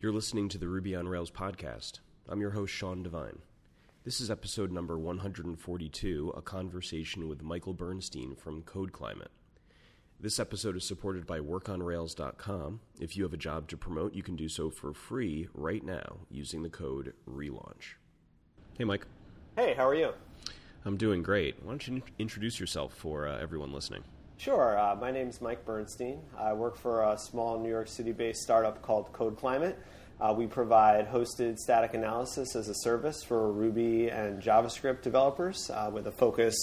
You're listening to the Ruby on Rails podcast. I'm your host, Sean Devine. This is episode number 142, a conversation with Michael Bernstein from Code Climate. This episode is supported by workonrails.com. If you have a job to promote, you can do so for free right now using the code RELAUNCH. Hey, Mike. Hey, how are you? I'm doing great. Why don't you introduce yourself for uh, everyone listening? Sure. Uh, my name is Mike Bernstein. I work for a small New York City based startup called Code Climate. Uh, we provide hosted static analysis as a service for Ruby and JavaScript developers uh, with a focus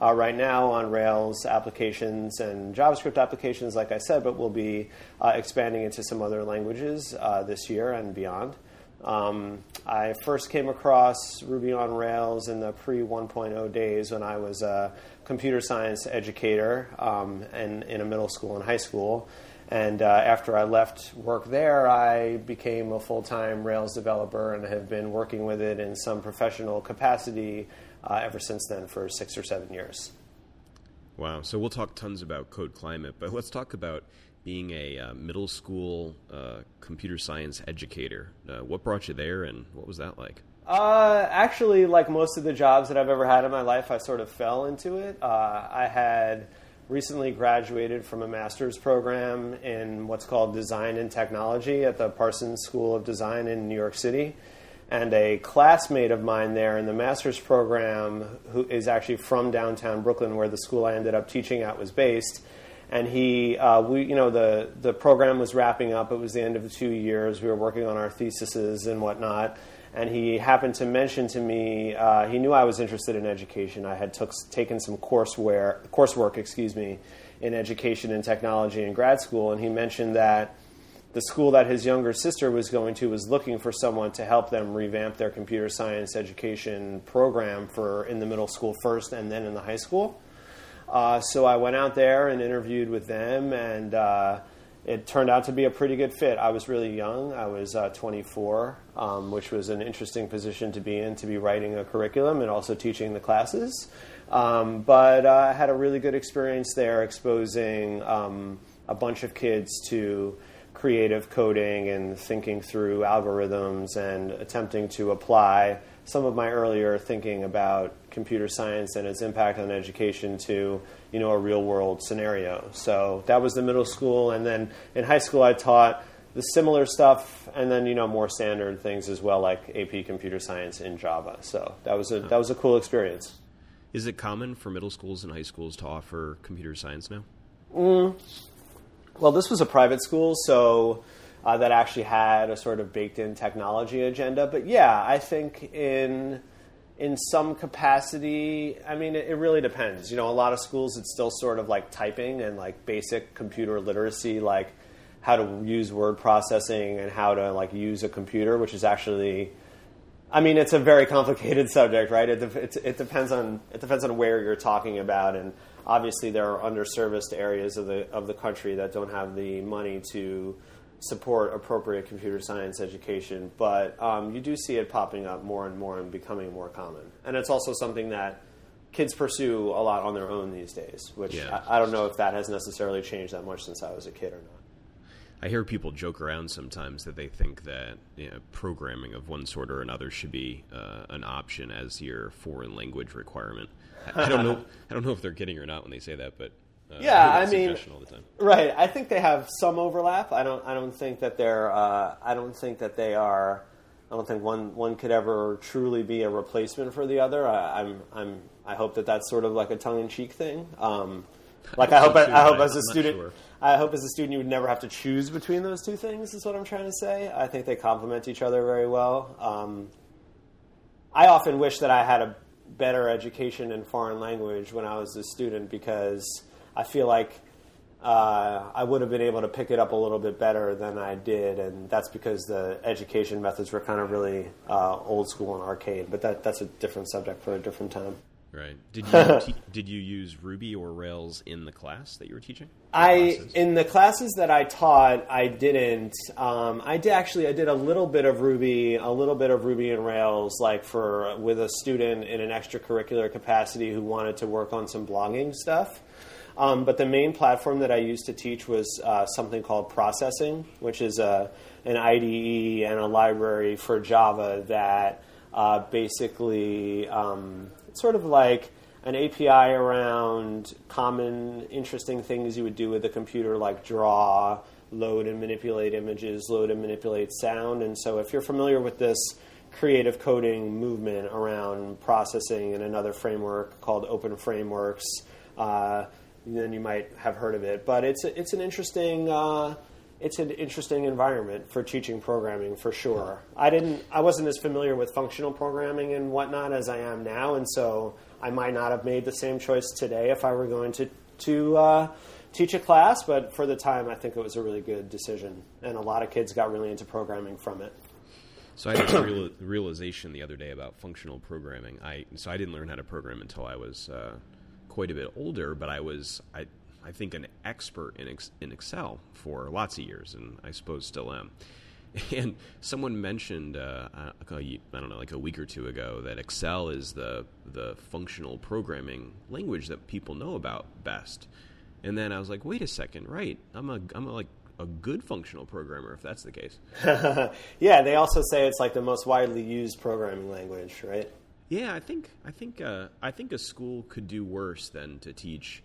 uh, right now on Rails applications and JavaScript applications, like I said, but we'll be uh, expanding into some other languages uh, this year and beyond. Um, I first came across Ruby on Rails in the pre 1.0 days when I was a computer science educator um, in, in a middle school and high school. And uh, after I left work there, I became a full time Rails developer and have been working with it in some professional capacity uh, ever since then for six or seven years. Wow. So we'll talk tons about Code Climate, but let's talk about being a uh, middle school uh, computer science educator. Uh, what brought you there, and what was that like? Uh, actually, like most of the jobs that I've ever had in my life, I sort of fell into it. Uh, I had recently graduated from a master's program in what's called design and technology at the Parsons School of Design in New York City. And a classmate of mine there in the master's program, who is actually from downtown Brooklyn, where the school I ended up teaching at was based, and he, uh, we, you know, the the program was wrapping up. It was the end of the two years. We were working on our theses and whatnot. And he happened to mention to me, uh, he knew I was interested in education. I had took, taken some courseware, coursework, excuse me, in education and technology in grad school, and he mentioned that the school that his younger sister was going to was looking for someone to help them revamp their computer science education program for in the middle school first and then in the high school. Uh, so I went out there and interviewed with them, and uh, it turned out to be a pretty good fit. I was really young. I was uh, 24, um, which was an interesting position to be in, to be writing a curriculum and also teaching the classes. Um, but uh, I had a really good experience there exposing um, a bunch of kids to creative coding and thinking through algorithms and attempting to apply some of my earlier thinking about computer science and its impact on education to you know a real world scenario. So that was the middle school, and then in high school I taught the similar stuff, and then you know more standard things as well, like AP Computer Science in Java. So that was a that was a cool experience. Is it common for middle schools and high schools to offer computer science now? Mm. Well, this was a private school, so uh, that actually had a sort of baked in technology agenda. But yeah, I think in in some capacity, I mean, it, it, really depends. You know, a lot of schools it's still sort of like typing and like basic computer literacy, like how to use word processing and how to like use a computer, which is actually. I mean, it's a very complicated subject, right? It, it, it depends on it depends on where you're talking about, and obviously there are underserviced areas of the of the country that don't have the money to support appropriate computer science education, but um, you do see it popping up more and more and becoming more common. And it's also something that kids pursue a lot on their own these days, which yeah. I, I, don't know if that has necessarily changed that much since I was a kid or not. I hear people joke around sometimes that they think that you know, programming of one sort or another should be uh, an option as your foreign language requirement. I, I don't know. I don't know if they're kidding or not when they say that, but uh, yeah, I mean, right. I think they have some overlap. I don't. I don't think that they're. Uh, I don't think that they are. I don't think one one could ever truly be a replacement for the other. I, am I'm, I'm. I hope that that's sort of like a tongue in cheek thing. Um, like I hope. I, I hope as a student. Sure. I hope as a student you would never have to choose between those two things. Is what I'm trying to say. I think they complement each other very well. Um, I often wish that I had a better education in foreign language when I was a student because I feel like uh, I would have been able to pick it up a little bit better than I did, and that's because the education methods were kind of really uh, old school and arcade. But that that's a different subject for a different time. Right. Did you te- did you use Ruby or Rails in the class that you were teaching? I classes? in the classes that I taught, I didn't. Um, I did actually. I did a little bit of Ruby, a little bit of Ruby and Rails, like for with a student in an extracurricular capacity who wanted to work on some blogging stuff. Um, but the main platform that I used to teach was uh, something called processing, which is a, an IDE and a library for Java that uh, basically um, it's sort of like an API around common interesting things you would do with a computer, like draw, load and manipulate images, load and manipulate sound. And so, if you're familiar with this creative coding movement around processing and another framework called Open Frameworks, uh, then you might have heard of it. But it's it's an interesting. Uh, it's an interesting environment for teaching programming for sure. I didn't, I wasn't as familiar with functional programming and whatnot as I am now, and so I might not have made the same choice today if I were going to to uh, teach a class. But for the time, I think it was a really good decision, and a lot of kids got really into programming from it. So I had a real, realization the other day about functional programming. I so I didn't learn how to program until I was uh, quite a bit older, but I was I I think an expert in in Excel for lots of years, and I suppose still am. And someone mentioned, uh, I don't know, like a week or two ago, that Excel is the the functional programming language that people know about best. And then I was like, wait a second, right? I'm a I'm a, like a good functional programmer if that's the case. yeah, they also say it's like the most widely used programming language, right? Yeah, I think I think uh, I think a school could do worse than to teach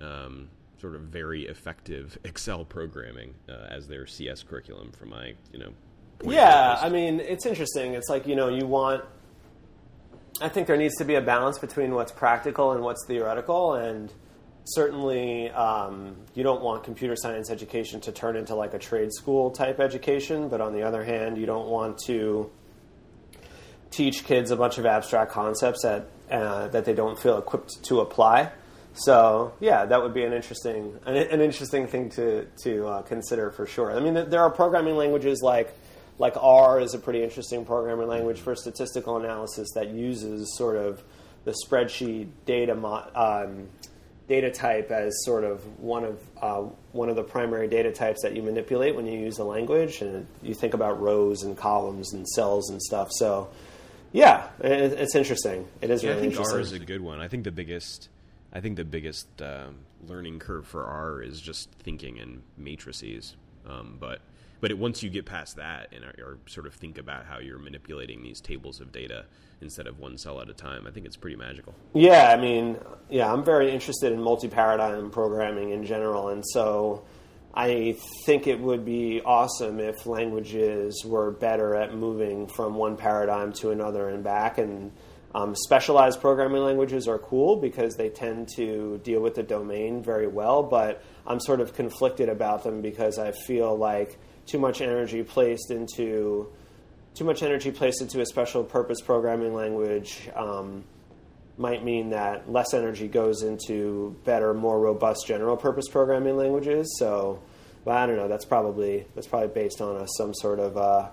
um, sort of very effective Excel programming uh, as their CS curriculum. From my you know, yeah, I mean it's interesting. It's like you know you want. I think there needs to be a balance between what's practical and what's theoretical, and certainly um, you don't want computer science education to turn into like a trade school type education. But on the other hand, you don't want to teach kids a bunch of abstract concepts that uh, that they don't feel equipped to apply. So yeah, that would be an interesting an, an interesting thing to to uh, consider for sure. I mean, there are programming languages like like R is a pretty interesting programming language for statistical analysis that uses sort of the spreadsheet data mo- um, data type as sort of one of uh, one of the primary data types that you manipulate when you use a language, and you think about rows and columns and cells and stuff. So yeah, it, it's interesting. It is yeah, really I think. R is a good one. I think the biggest I think the biggest uh, learning curve for R is just thinking in matrices. Um, but but it, once you get past that and or sort of think about how you're manipulating these tables of data instead of one cell at a time, I think it's pretty magical. Yeah, I mean, yeah, I'm very interested in multi-paradigm programming in general, and so I think it would be awesome if languages were better at moving from one paradigm to another and back. And um, specialized programming languages are cool because they tend to deal with the domain very well, but I'm sort of conflicted about them because I feel like too much energy placed into too much energy placed into a special purpose programming language um, might mean that less energy goes into better, more robust general purpose programming languages. So, well, I don't know. That's probably that's probably based on a, some sort of uh,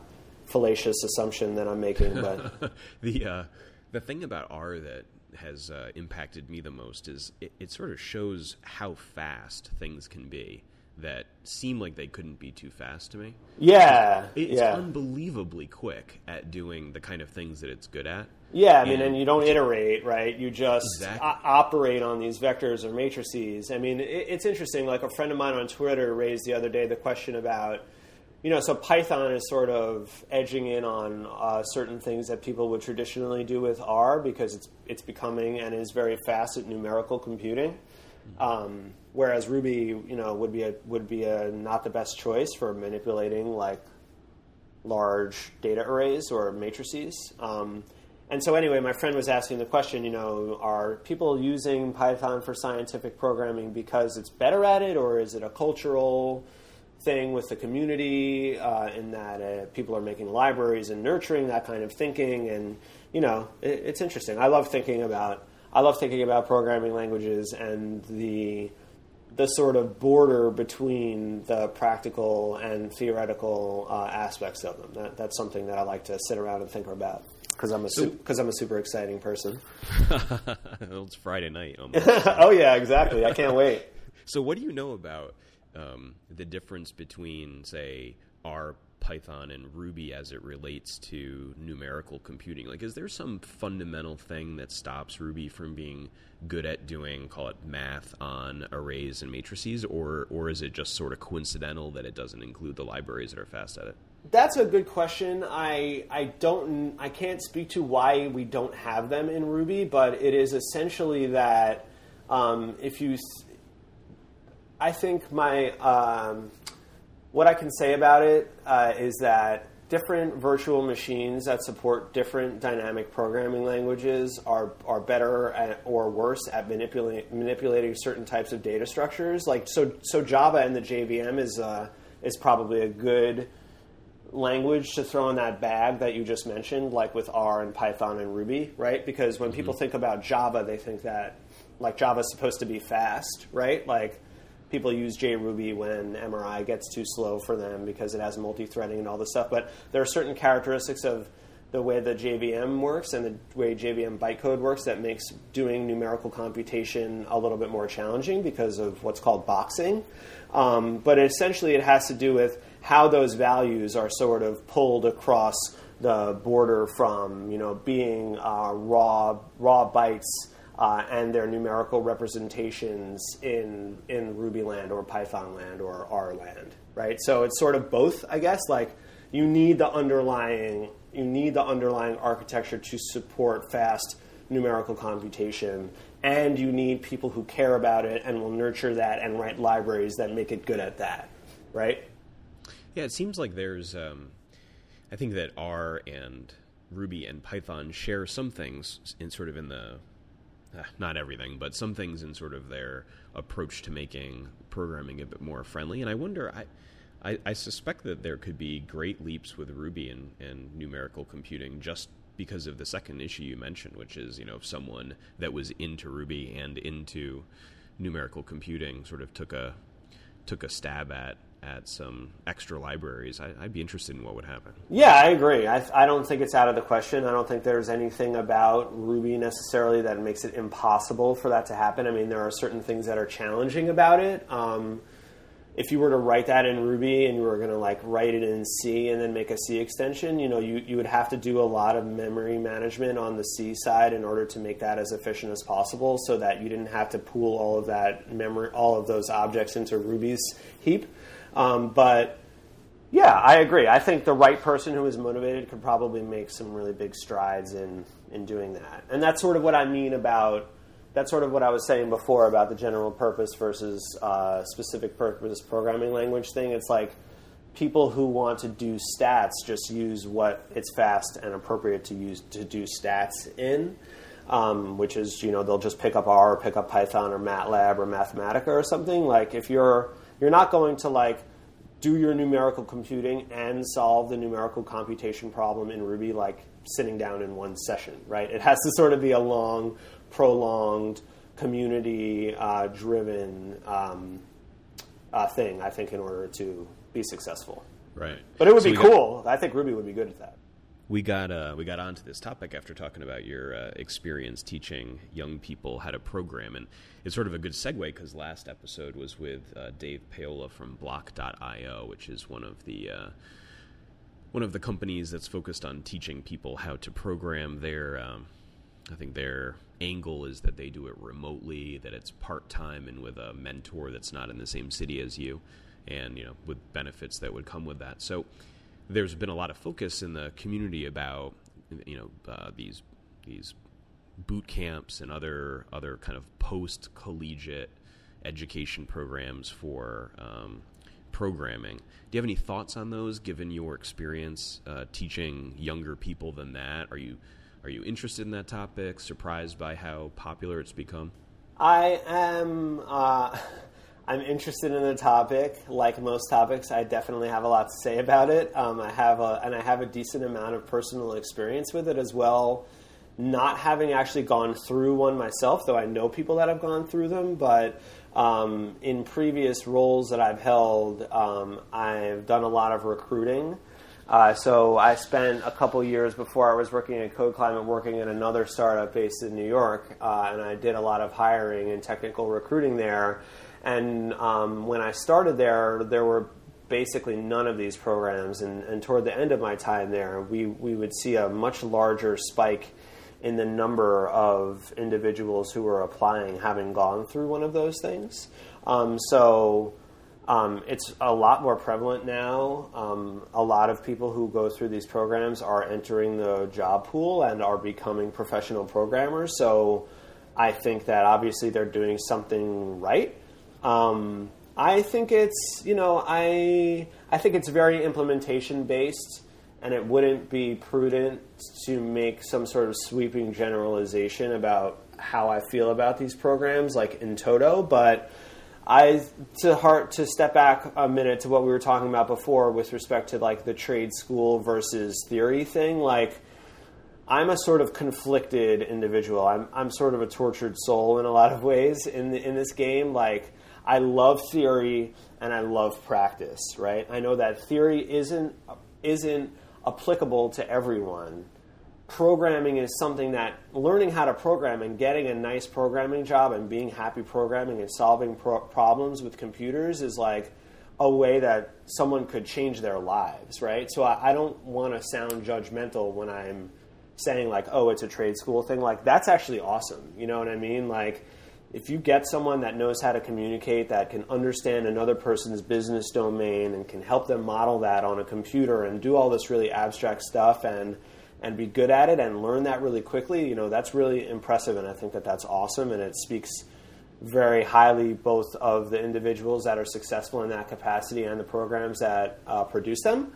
fallacious assumption that I'm making. But the uh, the thing about R that has uh, impacted me the most is it, it, sort of shows how fast things can be that seem like they couldn't be too fast to me. Yeah, it's yeah. unbelievably quick at doing the kind of things that it's good at. Yeah, I mean, and, and you don't iterate, right? You just exactly. o- operate on these vectors or matrices. I mean, it, it's interesting. Like a friend of mine on Twitter raised the other day the question about you know, so Python is sort of edging in on uh, certain things that people would traditionally do with R because it's it's becoming and is very fast at numerical computing. Um, whereas Ruby, you know, would be a would be a not the best choice for manipulating like large data arrays or matrices. Um, and so, anyway, my friend was asking the question, you know, are people using Python for scientific programming because it's better at it, or is it a cultural thing with the community uh, in that uh, people are making libraries and nurturing that kind of thinking? And you know it, it's interesting. I love thinking about i love thinking about programming languages and the the sort of border between the practical and theoretical uh, aspects of them. That, that's something that i like to sit around and think about because I'm a because I'm a super exciting person. it's Friday night. oh yeah, exactly. I can't wait. So, what do you know about um, the difference between, say, R Python and Ruby as it relates to numerical computing? Like, is there some fundamental thing that stops Ruby from being good at doing, call it math on arrays and matrices, or or is it just sort of coincidental that it doesn't include the libraries that are fast at it? That's a good question. I I don't I can't speak to why we don't have them in Ruby, but it is essentially that um, if you, I think my um, what I can say about it uh, is that different virtual machines that support different dynamic programming languages are, are better at, or worse at manipulating manipulating certain types of data structures. Like so, so Java and the JVM is uh, is probably a good language to throw in that bag that you just mentioned, like with R and Python and Ruby, right? Because when mm-hmm. people think about Java, they think that like Java is supposed to be fast, right? Like people use JRuby when MRI gets too slow for them because it has multi-threading and all this stuff. But there are certain characteristics of the way the JVM works and the way JVM bytecode works that makes doing numerical computation a little bit more challenging because of what's called boxing. Um, but essentially, it has to do with how those values are sort of pulled across the border from you know being uh, raw raw bytes uh, and their numerical representations in in Ruby land or Python land or R land, right? So it's sort of both, I guess. Like you need the underlying you need the underlying architecture to support fast numerical computation, and you need people who care about it and will nurture that and write libraries that make it good at that, right? Yeah, it seems like there's. Um, I think that R and Ruby and Python share some things in sort of in the uh, not everything, but some things in sort of their approach to making programming a bit more friendly. And I wonder, I, I, I suspect that there could be great leaps with Ruby and, and numerical computing just because of the second issue you mentioned, which is you know if someone that was into Ruby and into numerical computing sort of took a took a stab at at some extra libraries, I, would be interested in what would happen. Yeah, I agree. I, I, don't think it's out of the question. I don't think there's anything about Ruby necessarily that makes it impossible for that to happen. I mean, there are certain things that are challenging about it. Um, if you were to write that in Ruby and you were going to like write it in C and then make a C extension, you know, you, you would have to do a lot of memory management on the C side in order to make that as efficient as possible so that you didn't have to pool all of that memory, all of those objects into Ruby's heap. Um, but yeah, I agree. I think the right person who is motivated could probably make some really big strides in in doing that. And that's sort of what I mean about that's sort of what I was saying before about the general purpose versus uh, specific purpose programming language thing. It's like people who want to do stats just use what it's fast and appropriate to use to do stats in. Um, which is, you know, they'll just pick up R or pick up Python or MATLAB or Mathematica or something. Like if you're you're not going to like do your numerical computing and solve the numerical computation problem in Ruby like sitting down in one session, right? It has to sort of be a long, prolonged, community uh, driven um, uh, thing, I think, in order to be successful. Right. But it would so be cool. Got, I think Ruby would be good at that we got uh, we got onto this topic after talking about your uh, experience teaching young people how to program, and it's sort of a good segue because last episode was with uh, Dave Paola from Bloc.io, which is one of the uh, one of the companies that's focused on teaching people how to program. Their um, I think their angle is that they do it remotely, that it's part time, and with a mentor that's not in the same city as you, and you know with benefits that would come with that. So there's been a lot of focus in the community about you know uh, these these boot camps and other other kind of post collegiate education programs for um, programming. Do you have any thoughts on those, given your experience uh, teaching younger people than that? Are you are you interested in that topic? Surprised by how popular it's become? I am. Uh, I'm interested in the topic. Like most topics, I definitely have a lot to say about it. Um, I have a, and I have a decent amount of personal experience with it as well. Not having actually gone through one myself, though I know people that have gone through them. But um, in previous roles that I've held, um, I've done a lot of recruiting. Uh, so I spent a couple years before I was working at Code Climate working at another startup based in New York, uh, and I did a lot of hiring and technical recruiting there. And um, when I started there, there were basically none of these programs. And, and toward the end of my time there, we, we would see a much larger spike in the number of individuals who were applying having gone through one of those things. Um, so um, it's a lot more prevalent now. Um, a lot of people who go through these programs are entering the job pool and are becoming professional programmers. So I think that obviously they're doing something right. Um, I think it's you know I I think it's very implementation based, and it wouldn't be prudent to make some sort of sweeping generalization about how I feel about these programs, like in toto. But I to heart to step back a minute to what we were talking about before with respect to like the trade school versus theory thing, like. I'm a sort of conflicted individual. I'm, I'm sort of a tortured soul in a lot of ways in the, in this game. Like I love theory and I love practice, right? I know that theory isn't isn't applicable to everyone. Programming is something that learning how to program and getting a nice programming job and being happy programming and solving pro- problems with computers is like a way that someone could change their lives, right? So I, I don't want to sound judgmental when I'm saying like, oh, it's a trade school thing. Like that's actually awesome. You know what I mean? Like if you get someone that knows how to communicate, that can understand another person's business domain and can help them model that on a computer and do all this really abstract stuff and and be good at it and learn that really quickly, you know, that's really impressive and I think that that's awesome and it speaks very highly both of the individuals that are successful in that capacity and the programs that uh, produce them.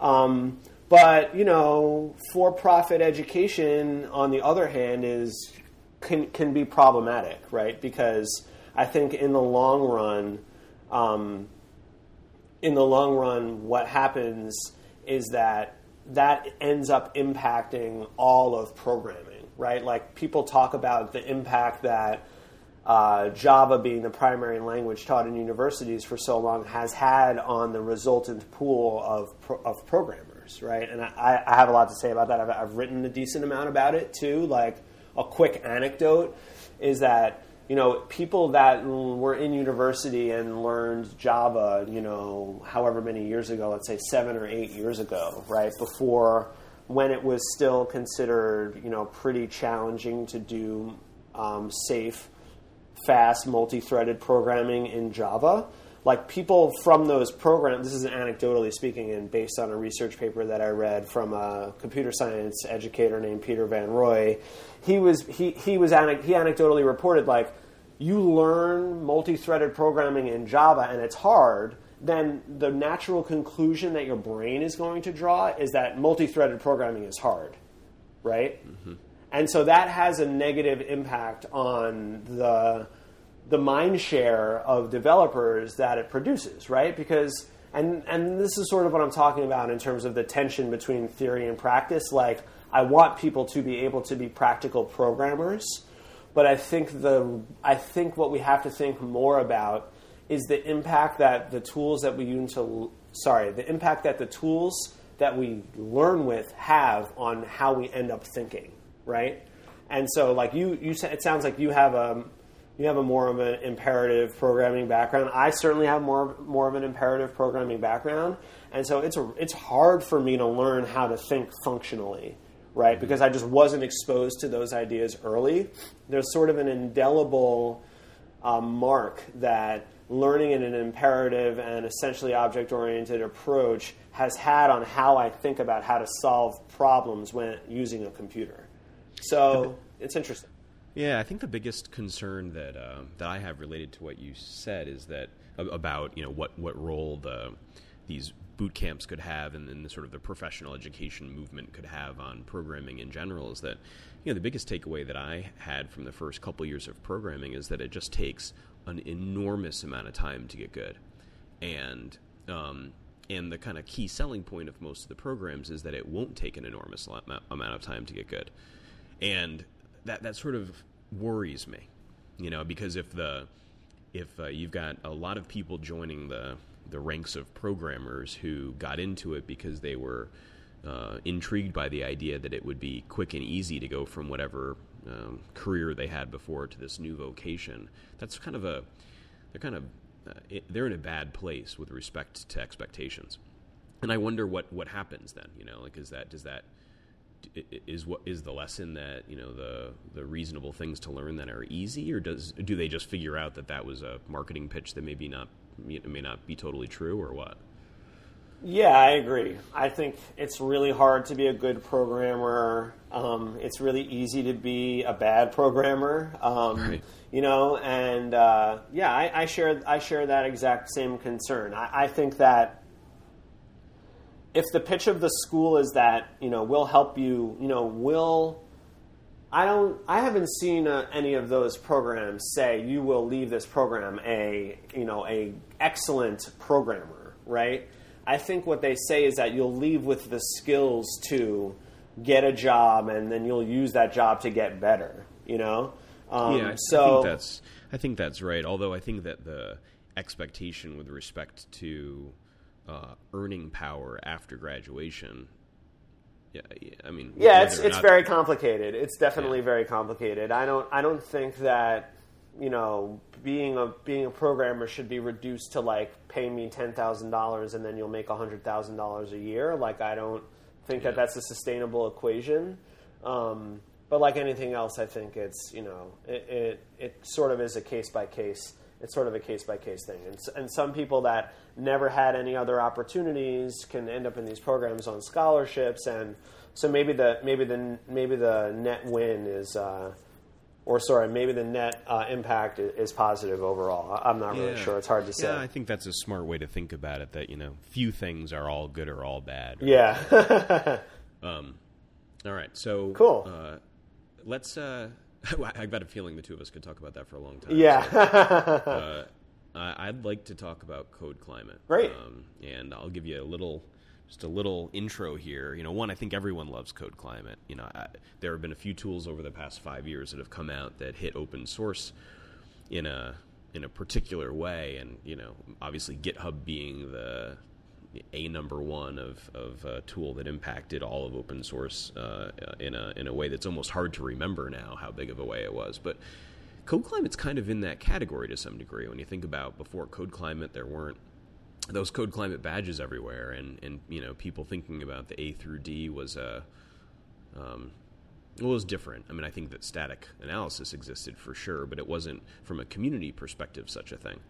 Um, but you know, for-profit education, on the other hand, is can can be problematic, right? Because I think in the long run, um, in the long run, what happens is that that ends up impacting all of programming, right? Like people talk about the impact that uh, Java being the primary language taught in universities for so long has had on the resultant pool of, pro- of programmers, right? And I, I, have a lot to say about that. I've, I've, written a decent amount about it too. Like a quick anecdote is that you know people that were in university and learned Java, you know, however many years ago, let's say seven or eight years ago, right before when it was still considered you know pretty challenging to do um, safe, fast, multi-threaded programming in Java like people from those programs this is anecdotally speaking and based on a research paper that i read from a computer science educator named peter van roy he was he, he was he anecdotally reported like you learn multi-threaded programming in java and it's hard then the natural conclusion that your brain is going to draw is that multi-threaded programming is hard right mm-hmm. and so that has a negative impact on the the mind share of developers that it produces, right? Because and and this is sort of what I'm talking about in terms of the tension between theory and practice. Like I want people to be able to be practical programmers, but I think the I think what we have to think more about is the impact that the tools that we use to sorry the impact that the tools that we learn with have on how we end up thinking, right? And so, like you, you it sounds like you have a you have a more of an imperative programming background. I certainly have more more of an imperative programming background, and so it's a, it's hard for me to learn how to think functionally, right? Mm-hmm. Because I just wasn't exposed to those ideas early. There's sort of an indelible um, mark that learning in an imperative and essentially object oriented approach has had on how I think about how to solve problems when using a computer. So it's interesting. Yeah, I think the biggest concern that uh, that I have related to what you said is that about you know what what role the these boot camps could have and then the sort of the professional education movement could have on programming in general is that you know the biggest takeaway that I had from the first couple years of programming is that it just takes an enormous amount of time to get good, and um, and the kind of key selling point of most of the programs is that it won't take an enormous amount of time to get good, and that that sort of worries me, you know, because if the if uh, you've got a lot of people joining the the ranks of programmers who got into it because they were uh, intrigued by the idea that it would be quick and easy to go from whatever um, career they had before to this new vocation. That's kind of a they're kind of uh, it, they're in a bad place with respect to expectations, and I wonder what what happens then. You know, like is that does that is what is the lesson that you know the the reasonable things to learn that are easy, or does do they just figure out that that was a marketing pitch that maybe not may not be totally true, or what? Yeah, I agree. I think it's really hard to be a good programmer. Um, it's really easy to be a bad programmer. Um, right. You know, and uh, yeah, I, I, share I share that exact same concern. I, I think that if the pitch of the school is that you know we'll help you, you know, we'll. I don't I haven't seen uh, any of those programs say you will leave this program a you know a excellent programmer, right? I think what they say is that you'll leave with the skills to get a job, and then you'll use that job to get better. You know. Um, yeah, so I think that's I think that's right. Although I think that the expectation with respect to uh, earning power after graduation. Yeah, I mean, yeah, it's it's not, very complicated. It's definitely yeah. very complicated. I don't I don't think that you know being a being a programmer should be reduced to like pay me ten thousand dollars and then you'll make hundred thousand dollars a year. Like I don't think yeah. that that's a sustainable equation. Um, but like anything else, I think it's you know it, it, it sort of is a case by case. It's sort of a case by case thing, and and some people that never had any other opportunities can end up in these programs on scholarships, and so maybe the maybe the maybe the net win is. Uh, or sorry, maybe the net uh, impact is positive overall. I'm not really sure. It's hard to say. Yeah, I think that's a smart way to think about it. That you know, few things are all good or all bad. Yeah. um, all right. So cool. Uh, let's. Uh, I've got a feeling the two of us could talk about that for a long time. Yeah. So, uh, I'd like to talk about code climate. Great. Um, and I'll give you a little just a little intro here. You know, one, I think everyone loves Code Climate. You know, I, there have been a few tools over the past five years that have come out that hit open source in a in a particular way, and you know, obviously GitHub being the a number one of of a tool that impacted all of open source uh, in a in a way that's almost hard to remember now how big of a way it was, but. Code Climate's kind of in that category to some degree. When you think about before Code Climate, there weren't those code climate badges everywhere, and and you know people thinking about the A through D was a um, well, it was different. I mean, I think that static analysis existed for sure, but it wasn't from a community perspective such a thing.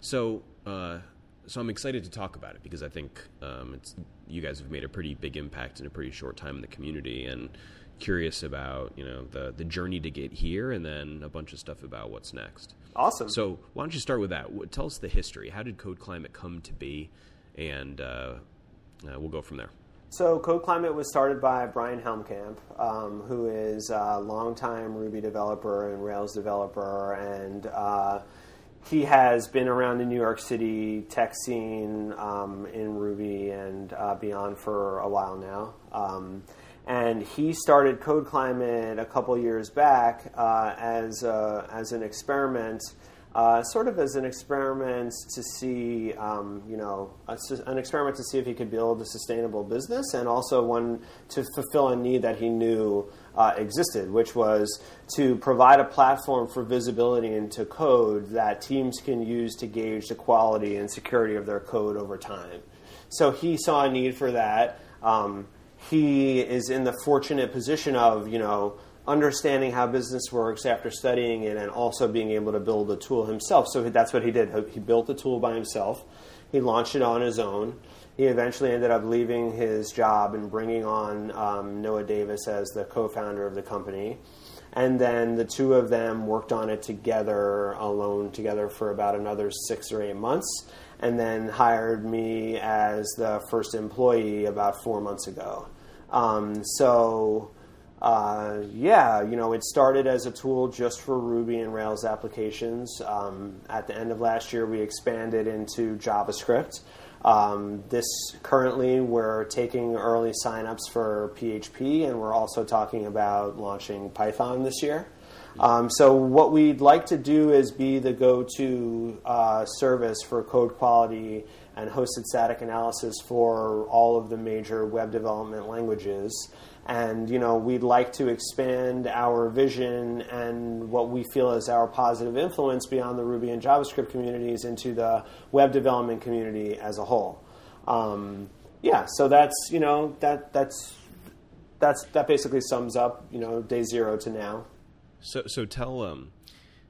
So, uh, so I'm excited to talk about it because I think um, it's you guys have made a pretty big impact in a pretty short time in the community, and curious about you know the the journey to get here, and then a bunch of stuff about what's next. Awesome. So why don't you start with that? Tell us the history. How did Code Climate come to be, and uh, uh, we'll go from there. So Code Climate was started by Bryan Helmkamp, um, who is a longtime Ruby developer and Rails developer, and uh, he has been around the New York City tech scene um, in Ruby and uh, beyond for a while now. Um, and he started Code Climate a couple years back uh, as a, as an experiment, uh, sort of as an experiment to see, um, you know, a, an experiment to see if he could build a sustainable business, and also one to fulfill a need that he knew uh, existed, which was to provide a platform for visibility into code that teams can use to gauge the quality and security of their code over time. So he saw a need for that. Um, he is in the fortunate position of, you know, understanding how business works after studying it and also being able to build a tool himself. So that's what he did. He built the tool by himself. He launched it on his own. He eventually ended up leaving his job and bringing on um, Noah Davis as the co founder of the company. And then the two of them worked on it together, alone together, for about another six or eight months and then hired me as the first employee about four months ago. Um, so, uh, yeah, you know, it started as a tool just for Ruby and Rails applications. Um, at the end of last year, we expanded into JavaScript. Um, this currently, we're taking early signups for PHP, and we're also talking about launching Python this year. Um, so what we'd like to do is be the go-to uh, service for code quality and hosted static analysis for all of the major web development languages. And you know, we'd like to expand our vision and what we feel is our positive influence beyond the Ruby and JavaScript communities into the web development community as a whole. Um, yeah, so that's you know that that's that's that basically sums up you know day zero to now. So so tell um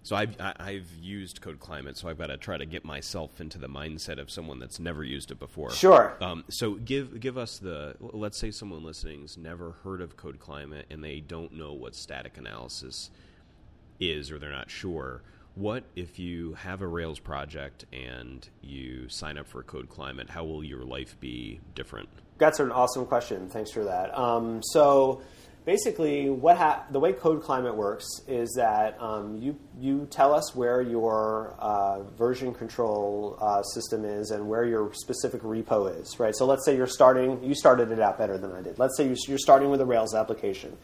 so I've I've used Code Climate, so I've got to try to get myself into the mindset of someone that's never used it before. Sure. Um, so give give us the let's say someone listening's never heard of Code Climate and they don't know what static analysis is or they're not sure. What if you have a Rails project and you sign up for Code Climate? How will your life be different? That's an awesome question. Thanks for that. Um, so basically, what ha- the way Code Climate works is that um, you you tell us where your uh, version control uh, system is and where your specific repo is, right? So let's say you're starting. You started it out better than I did. Let's say you're starting with a Rails application,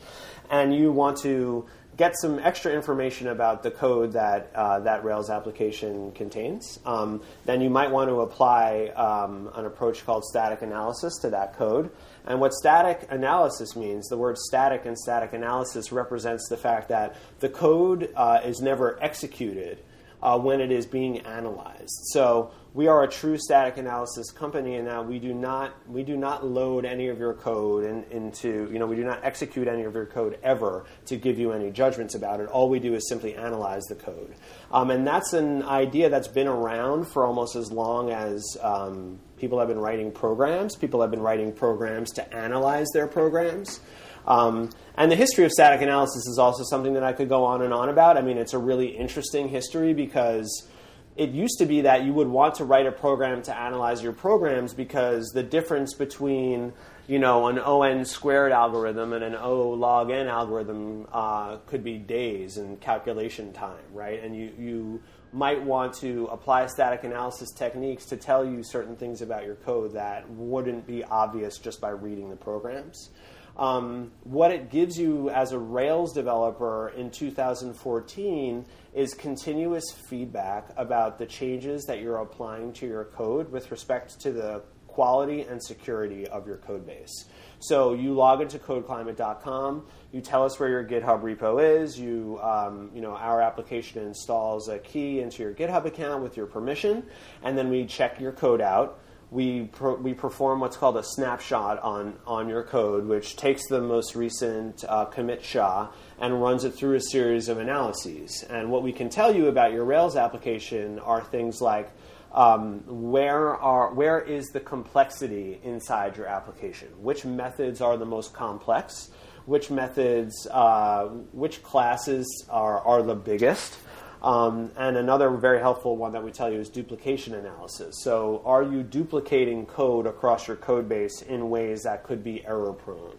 and you want to get some extra information about the code that uh, that Rails application contains, um, then you might want to apply um, an approach called static analysis to that code. And what static analysis means, the word static and static analysis represents the fact that the code uh, is never executed uh, when it is being analyzed. So we are a true static analysis company in that we do not we do not load any of your code in, into you know we do not execute any of your code ever to give you any judgments about it. All we do is simply analyze the code, um, and that's an idea that's been around for almost as long as um, people have been writing programs. People have been writing programs to analyze their programs. Um, and the history of static analysis is also something that I could go on and on about. I mean, it's a really interesting history because it used to be that you would want to write a program to analyze your programs because the difference between you know an on squared algorithm and an o log n algorithm uh, could be days in calculation time, right? And you you might want to apply static analysis techniques to tell you certain things about your code that wouldn't be obvious just by reading the programs. Um, what it gives you as a Rails developer in 2014 is continuous feedback about the changes that you're applying to your code with respect to the quality and security of your code base. So you log into codeclimate.com, you tell us where your GitHub repo is, you, um, you know, our application installs a key into your GitHub account with your permission, and then we check your code out we, we perform what's called a snapshot on, on your code, which takes the most recent uh, commit SHA and runs it through a series of analyses. And what we can tell you about your Rails application are things like um, where, are, where is the complexity inside your application? Which methods are the most complex? Which methods, uh, which classes are, are the biggest? Um, and another very helpful one that we tell you is duplication analysis. So, are you duplicating code across your code base in ways that could be error prone?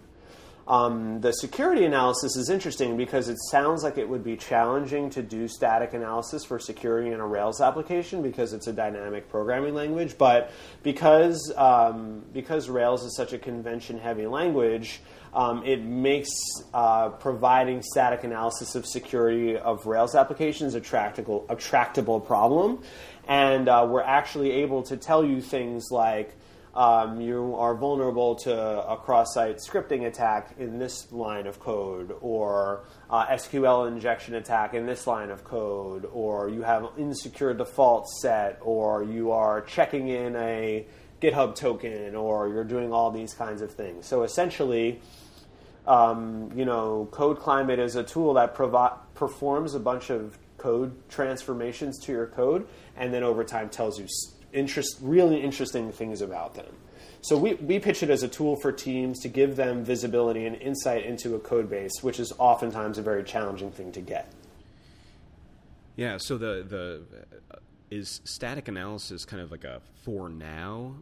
Um, the security analysis is interesting because it sounds like it would be challenging to do static analysis for security in a Rails application because it's a dynamic programming language. But because because, because Rails is such a convention heavy language, um, it makes uh, providing static analysis of security of Rails applications a tractable, a tractable problem. And uh, we're actually able to tell you things like um, you are vulnerable to a cross site scripting attack in this line of code, or uh, SQL injection attack in this line of code, or you have insecure default set, or you are checking in a GitHub token, or you're doing all these kinds of things. So essentially, um, you know, Code Climate is a tool that provi- performs a bunch of code transformations to your code, and then over time tells you interest, really interesting things about them. So we, we pitch it as a tool for teams to give them visibility and insight into a code base, which is oftentimes a very challenging thing to get. Yeah. So the the uh, is static analysis kind of like a for now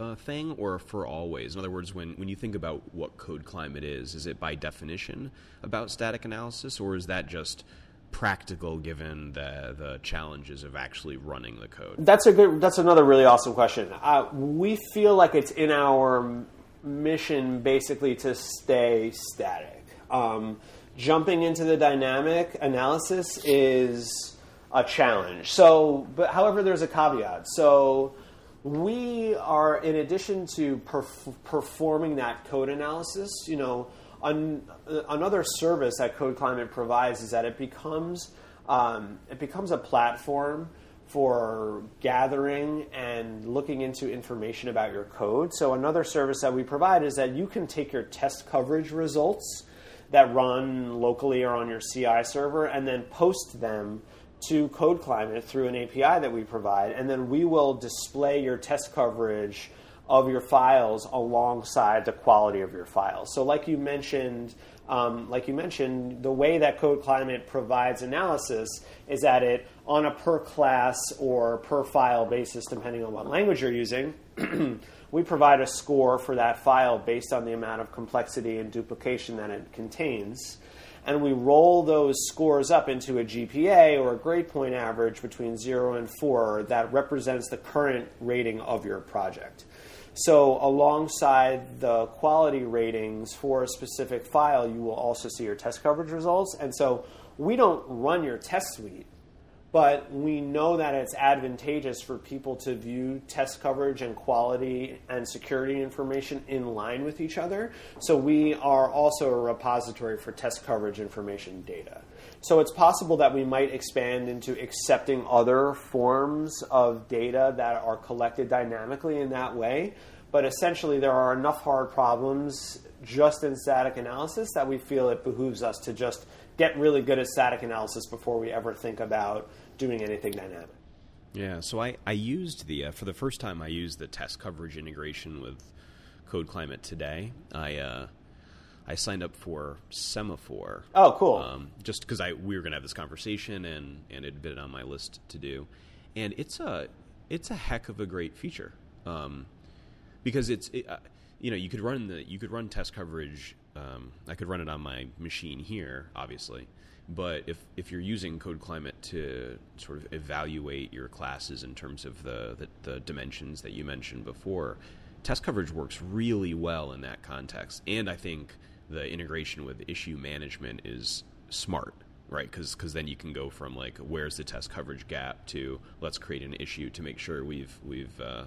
uh, thing or for always? In other words, when, when you think about what code climate is, is it by definition about static analysis, or is that just practical given the the challenges of actually running the code? That's a good. That's another really awesome question. Uh, we feel like it's in our mission basically to stay static. Um, jumping into the dynamic analysis is a challenge. So, but however, there's a caveat. So, we are, in addition to perf- performing that code analysis, you know, an, another service that Code Climate provides is that it becomes um, it becomes a platform for gathering and looking into information about your code. So another service that we provide is that you can take your test coverage results that run locally or on your CI server and then post them to Code Climate through an API that we provide, and then we will display your test coverage of your files alongside the quality of your files. So, like you mentioned, um, like you mentioned, the way that Code Climate provides analysis is that it, on a per class or per file basis, depending on what language you're using, we provide a score for that file based on the amount of complexity and duplication that it contains and we roll those scores up into a GPA or a grade point average between 0 and 4 that represents the current rating of your project. So, alongside the quality ratings for a specific file, you will also see your test coverage results. And so, we don't run your test suite but we know that it's advantageous for people to view test coverage and quality and security information in line with each other. So we are also a repository for test coverage information data. So it's possible that we might expand into accepting other forms of data that are collected dynamically in that way. But essentially, there are enough hard problems just in static analysis that we feel it behooves us to just get really good at static analysis before we ever think about doing anything dynamic. Yeah, so I, I used the, uh, for the first time, I used the test coverage integration with Code Climate today. I, uh, I signed up for Semaphore. Oh, cool. Um, just because I we were going to have this conversation and and it had been on my list to do, and it's a it's a heck of a great feature um, because it's it, uh, you know you could run the you could run test coverage. Um, I could run it on my machine here, obviously, but if, if you're using Code Climate to sort of evaluate your classes in terms of the, the, the, dimensions that you mentioned before, test coverage works really well in that context. And I think the integration with issue management is smart, right? Because because then you can go from like where's the test coverage gap to let's create an issue to make sure we've we've uh,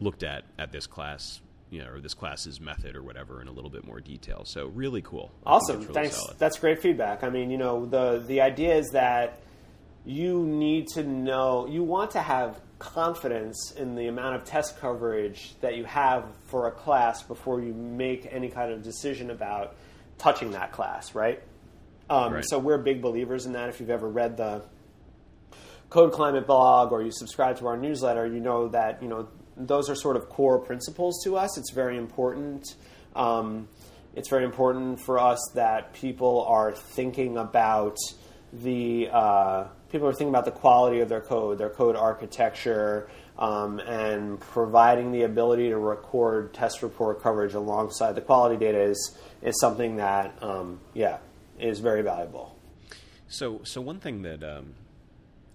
looked at at this class you know, or this class's method or whatever in a little bit more detail. So really cool. Awesome. Really Thanks. Solid. That's great feedback. I mean, you know, the the idea is that you need to know you want to have confidence in the amount of test coverage that you have for a class before you make any kind of decision about touching that class, right? Um, right. So we're big believers in that. If you've ever read the Code Climate blog or you subscribe to our newsletter, you know that you know those are sort of core principles to us. It's very important. Um, it's very important for us that people are thinking about the uh, people are thinking about the quality of their code, their code architecture, um, and providing the ability to record test report coverage alongside the quality data is is something that um, yeah is very valuable. So so one thing that um,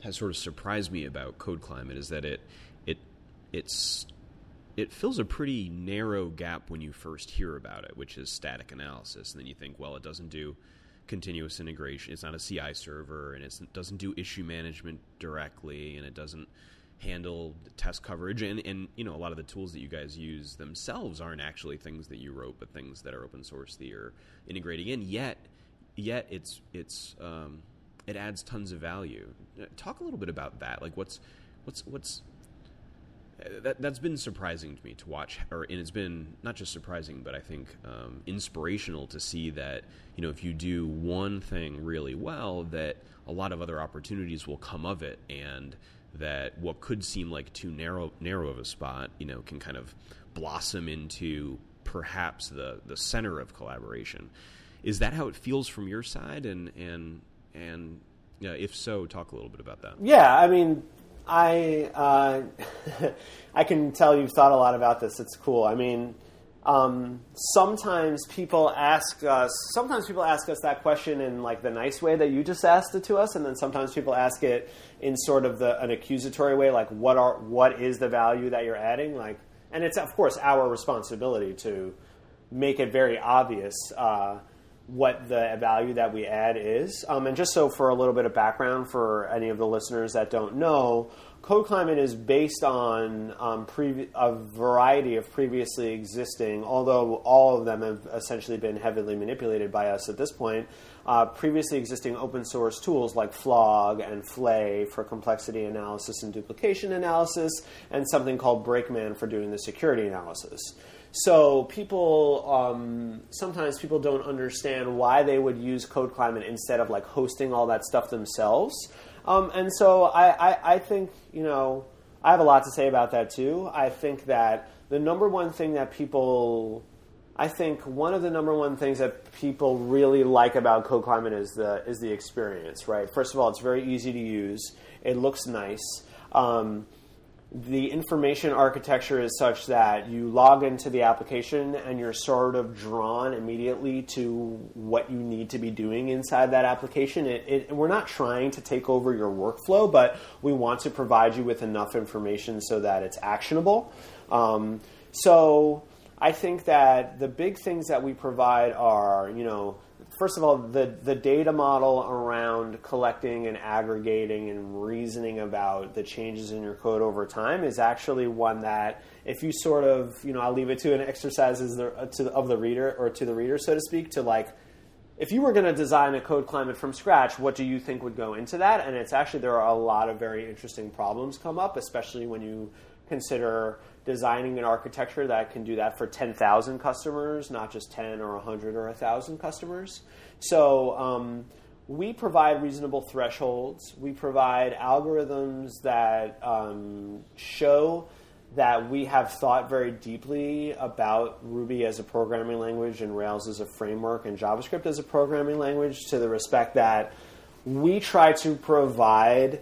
has sort of surprised me about Code Climate is that it it's it fills a pretty narrow gap when you first hear about it, which is static analysis. And then you think, well, it doesn't do continuous integration. It's not a CI server, and it doesn't do issue management directly, and it doesn't handle test coverage. And, and you know, a lot of the tools that you guys use themselves aren't actually things that you wrote, but things that are open source that you're integrating in. Yet, yet it's it's um, it adds tons of value. Talk a little bit about that. Like, what's what's what's that that's been surprising to me to watch, or and it's been not just surprising, but I think um, inspirational to see that you know if you do one thing really well, that a lot of other opportunities will come of it, and that what could seem like too narrow narrow of a spot, you know, can kind of blossom into perhaps the the center of collaboration. Is that how it feels from your side? And and and yeah, if so, talk a little bit about that. Yeah, I mean, I uh, I can tell you've thought a lot about this. It's cool. I mean, um, sometimes people ask us. Sometimes people ask us that question in like the nice way that you just asked it to us, and then sometimes people ask it in sort of the an accusatory way, like what are what is the value that you're adding? Like, and it's of course our responsibility to make it very obvious. Uh, what the value that we add is. Um, and just so for a little bit of background for any of the listeners that don't know, Code Climate is based on um, previ- a variety of previously existing, although all of them have essentially been heavily manipulated by us at this point, uh, previously existing open source tools like Flog and Flay for complexity analysis and duplication analysis, and something called Brakeman for doing the security analysis. So people um, sometimes people don't understand why they would use Code Climate instead of like hosting all that stuff themselves. Um, and so I, I, I think you know I have a lot to say about that too. I think that the number one thing that people I think one of the number one things that people really like about Code Climate is the is the experience, right? First of all, it's very easy to use. It looks nice. Um, the information architecture is such that you log into the application and you're sort of drawn immediately to what you need to be doing inside that application. It, it, we're not trying to take over your workflow, but we want to provide you with enough information so that it's actionable. Um, so I think that the big things that we provide are, you know, first of all, the, the data model around collecting and aggregating and reasoning about the changes in your code over time is actually one that if you sort of, you know, I'll leave it to an exercise the, uh, to, of the reader or to the reader, so to speak, to like, if you were going to design a code climate from scratch, what do you think would go into that? And it's actually, there are a lot of very interesting problems come up, especially when you consider designing an architecture that can do that for 10,000 customers, not just 10 or 100 or 1,000 customers. So um, we provide reasonable thresholds. We provide algorithms that um, show that we have thought very deeply about Ruby as a programming language and Rails as a framework and JavaScript as a programming language to the respect that we try to provide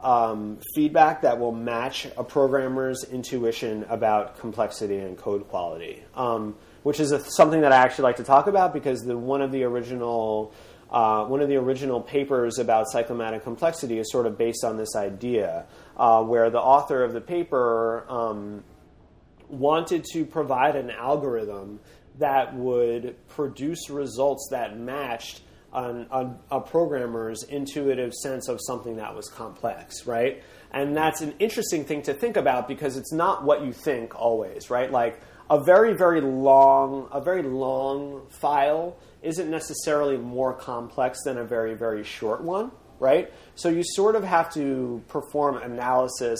um, feedback that will match a programmer's intuition about complexity and code quality, um, which is a, something that I actually like to talk about because the, one of the original uh, one of the original papers about cyclomatic complexity is sort of based on this idea, uh, where the author of the paper um, wanted to provide an algorithm that would produce results that matched on a programmer's intuitive sense of something that was complex, right? And that's an interesting thing to think about because it's not what you think always, right? Like a very, very long, a very long file isn't necessarily more complex than a very, very short one, right? So you sort of have to perform analysis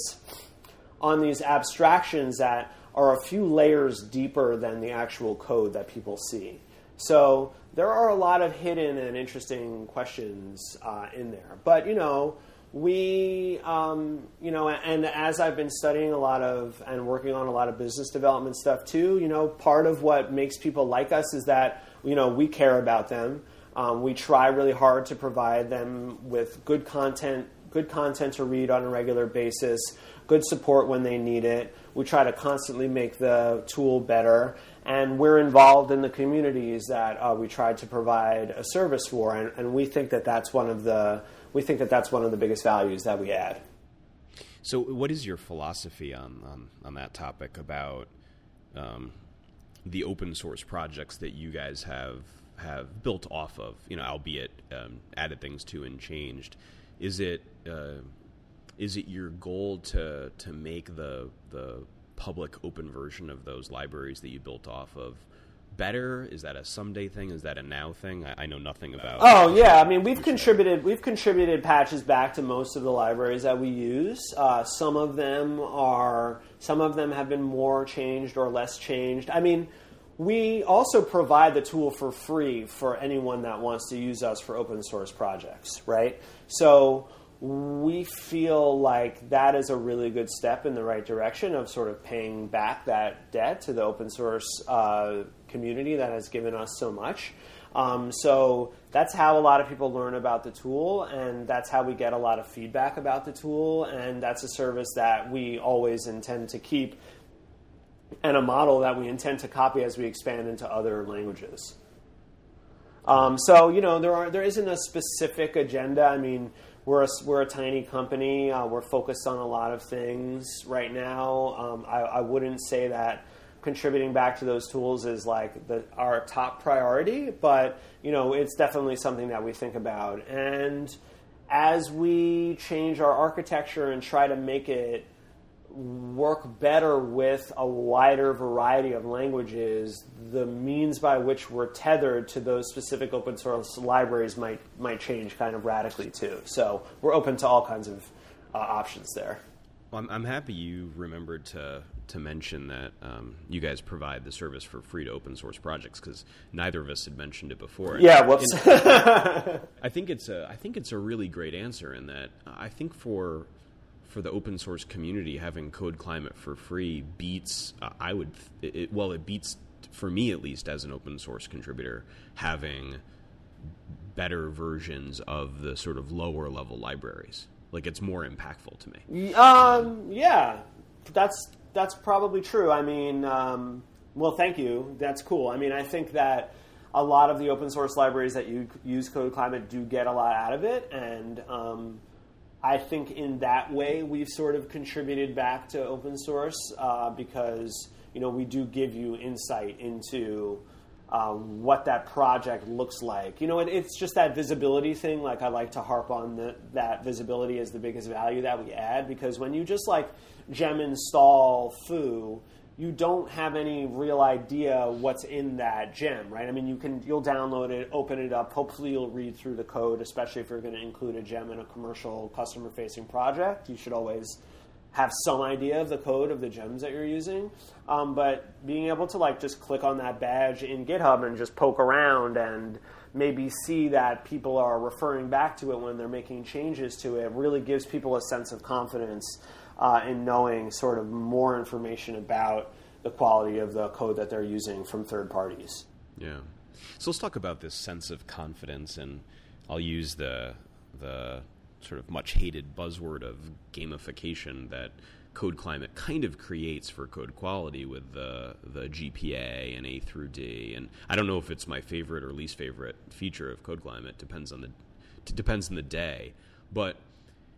on these abstractions that are a few layers deeper than the actual code that people see. So there are a lot of hidden and interesting questions uh, in there. But you know, we, um, you know, and as I've been studying a lot of and working on a lot of business development stuff too, you know, part of what makes people like us is that you know we care about them. Um, we try really hard to provide them with good content, good content to read on a regular basis, good support when they need it. We try to constantly make the tool better and we're involved in the communities that uh, we try to provide a service for, and, and, we think that that's one of the we think that that's one of the biggest values that we add. So, what is your philosophy on on, on that topic about um, the open source projects that you guys have have built off of? You know, albeit um, added things to and changed. Is it uh, is it your goal to to make the the public open version of those libraries that you built off of better? Is that a someday thing? Is that a now thing? I, I know nothing about. Oh yeah, I mean we've contributed we've contributed patches back to most of the libraries that we use. Uh, some of them are some of them have been more changed or less changed. I mean. We also provide the tool for free for anyone that wants to use us for open source projects, right? So we feel like that is a really good step in the right direction of sort of paying back that debt to the open source uh, community that has given us so much. Um, so that's how a lot of people learn about the tool, and that's how we get a lot of feedback about the tool, and that's a service that we always intend to keep, and a model that we intend to copy as we expand into other languages. Um, so you know there are there isn't a specific agenda. I mean, we're a, we're a tiny company. Uh, we're focused on a lot of things right now. Um, I, I, wouldn't say that contributing back to those tools is like the, our top priority, but you know it's definitely something that we think about. And as we change our architecture and try to make it work better with a wider variety of languages, the means by which we're tethered to those specific open source libraries might might change kind of radically too. So we're open to all kinds of uh, options there. Well, I'm, I'm, happy you remembered to to mention that um, you guys provide the service for free to open source projects because neither of us had mentioned it before. Yeah, whoops. I think it's a I think it's a really great answer in that I think for for the open source community having Code Climate for free beats uh, I would it, well it beats for me at least as an open source contributor having better versions of the sort of lower level libraries. Like it's more impactful to me. Um, yeah, that's that's probably true. I mean, um, well, thank you. That's cool. I mean, I think that a lot of the open source libraries that you use Code Climate do get a lot out of it, and um, I think in that way we've sort of contributed back to open source uh, because you know we do give you insight into uh, what that project looks like. You know, it, it's just that visibility thing. Like I like to harp on the, that visibility as the biggest value that we add because when you just like gem install foo you don't have any real idea what's in that gem, right? I mean, you can you'll download it, open it up. Hopefully, you'll read through the code, especially if you're going to include a gem in a commercial customer-facing project. You should always have some idea of the code of the gems that you're using. Um, but being able to like just click on that badge in GitHub and just poke around and maybe see that people are referring back to it when they're making changes to it really gives people a sense of confidence uh, in knowing sort of more information about the quality of the code that they're using from third parties. Yeah. So let's talk about this sense of confidence, and I'll use the the sort of much hated buzzword of gamification that Code Climate kind of creates for code quality with the the GPA and A through D. And I don't know if it's my favorite or least favorite feature of Code Climate. Depends on the depends on the day. But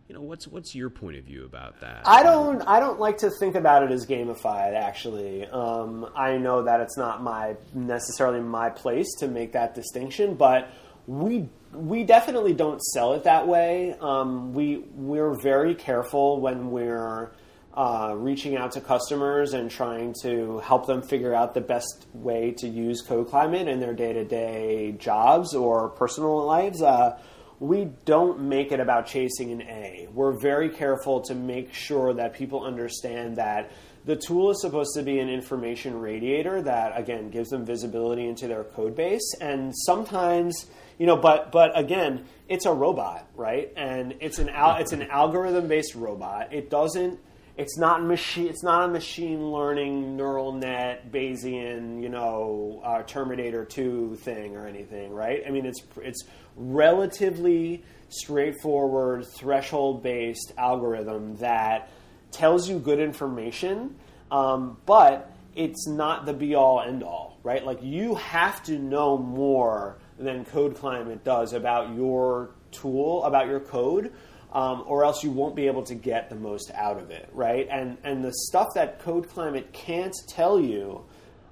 you know what's what's your point of view about that? I don't i don't like to think about it as gamified actually. Um, i know that it's not my necessarily my place to make that distinction but we we definitely don't sell it that way. Um, we we're very careful when we're uh, reaching out to customers and trying to help them figure out the best way to use code climate in their day-to-day jobs or personal lives. Uh, we don't make it about chasing an A. We're very careful to make sure that people understand that the tool is supposed to be an information radiator that again gives them visibility into their code base. And sometimes you know but but again it's a robot right? And it's an al- it's an algorithm based robot. It doesn't it's not machine it's not a machine learning neural net bayesian you know uh, terminator 2 thing or anything right? I mean it's it's relatively straightforward threshold based algorithm that tells you good information um, but it's not the be all end all right like you have to know more than code climate does about your tool about your code um, or else you won't be able to get the most out of it, right? And and the stuff that Code Climate can't tell you,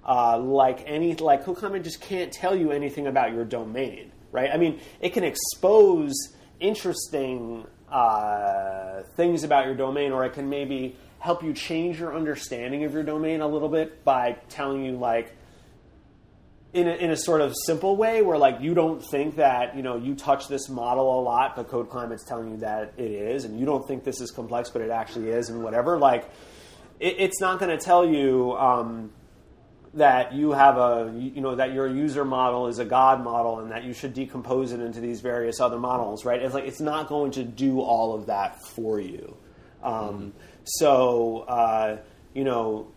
uh, like any like Code Climate just can't tell you anything about your domain, right? I mean, it can expose interesting uh, things about your domain, or it can maybe help you change your understanding of your domain a little bit by telling you like in a, in a sort of simple way where like you don't think that you know you touch this model a lot but code climate's telling you that it is and you don't think this is complex but it actually is and whatever like it, it's not going to tell you um, that you have a you know that your user model is a god model and that you should decompose it into these various other models right it's like it's not going to do all of that for you um, so uh, you know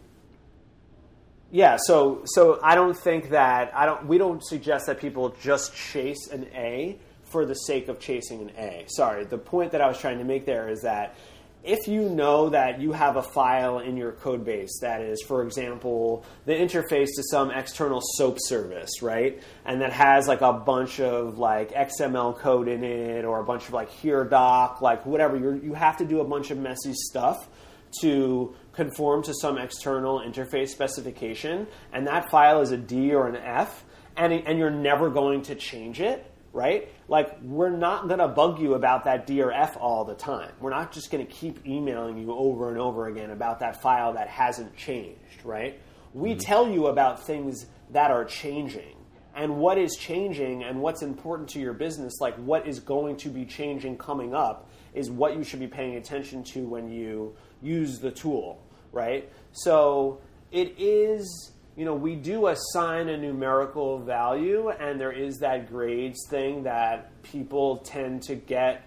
yeah, so so I don't think that I don't we don't suggest that people just chase an A for the sake of chasing an A. Sorry, the point that I was trying to make there is that if you know that you have a file in your code base that is, for example, the interface to some external SOAP service, right? And that has like a bunch of like XML code in it or a bunch of like here doc, like whatever, you you have to do a bunch of messy stuff to conform to some external interface specification, and that file is a D or an F, and, and you're never going to change it, right? Like, we're not going to bug you about that DRF all the time. We're not just going to keep emailing you over and over again about that file that hasn't changed, right? We mm-hmm. tell you about things that are changing and what is changing and what's important to your business, like what is going to be changing coming up, is what you should be paying attention to when you use the tool, right? So it is, you know, we do assign a numerical value, and there is that grades thing that people tend to get.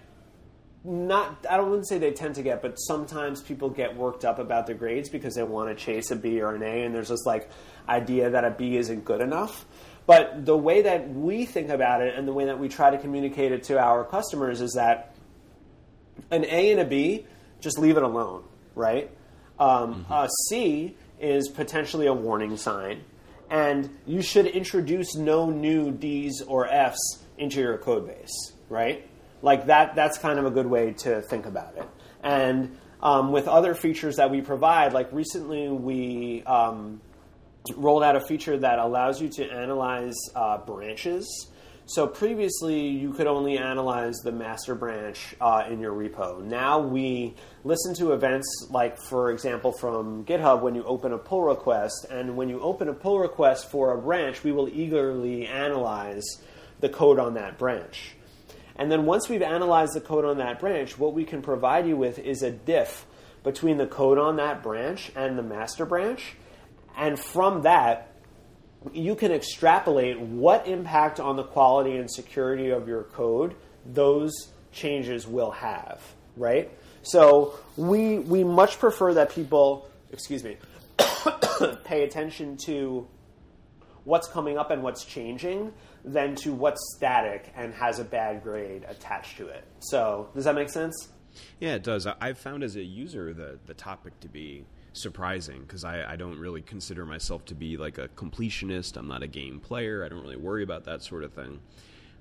Not, I don't wouldn't say they tend to get, but sometimes people get worked up about the grades because they want to chase a B or an A, and there's this like idea that a B isn't good enough. But the way that we think about it and the way that we try to communicate it to our customers is that an A and a B, just leave it alone, right? Um, mm-hmm. A C is potentially a warning sign, and you should introduce no new D's or F's into your code base, right? Like that, that's kind of a good way to think about it. And um, with other features that we provide, like recently we um, rolled out a feature that allows you to analyze uh, branches. So previously, you could only analyze the master branch uh, in your repo. Now we listen to events like, for example, from GitHub when you open a pull request. And when you open a pull request for a branch, we will eagerly analyze the code on that branch. And then once we've analyzed the code on that branch, what we can provide you with is a diff between the code on that branch and the master branch. And from that, you can extrapolate what impact on the quality and security of your code those changes will have, right? So we we much prefer that people, excuse me, pay attention to what's coming up and what's changing than to what's static and has a bad grade attached to it. So does that make sense? Yeah, it does. I've found as a user the the topic to be surprising because I, I don't really consider myself to be like a completionist. I'm not a game player. I don't really worry about that sort of thing.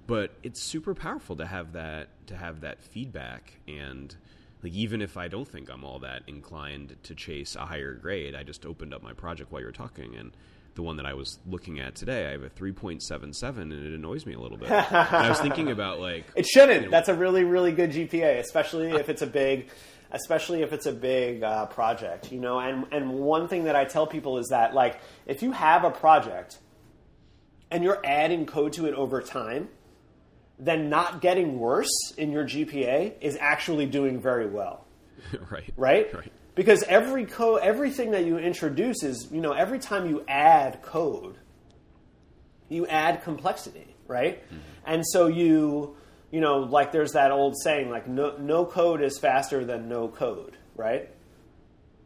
But it's super powerful to have that to have that feedback and like even if I don't think I'm all that inclined to chase a higher grade, I just opened up my project while you were talking and the one that I was looking at today, I have a 3.77 and it annoys me a little bit. I was thinking about like It shouldn't. You know, That's a really really good GPA, especially if it's a big especially if it's a big uh, project, you know. And and one thing that I tell people is that like if you have a project and you're adding code to it over time, then not getting worse in your GPA is actually doing very well. right. Right. Right. Because every code, everything that you introduce is, you know, every time you add code, you add complexity, right? Mm-hmm. And so you you know, like there's that old saying, like no, no code is faster than no code, right?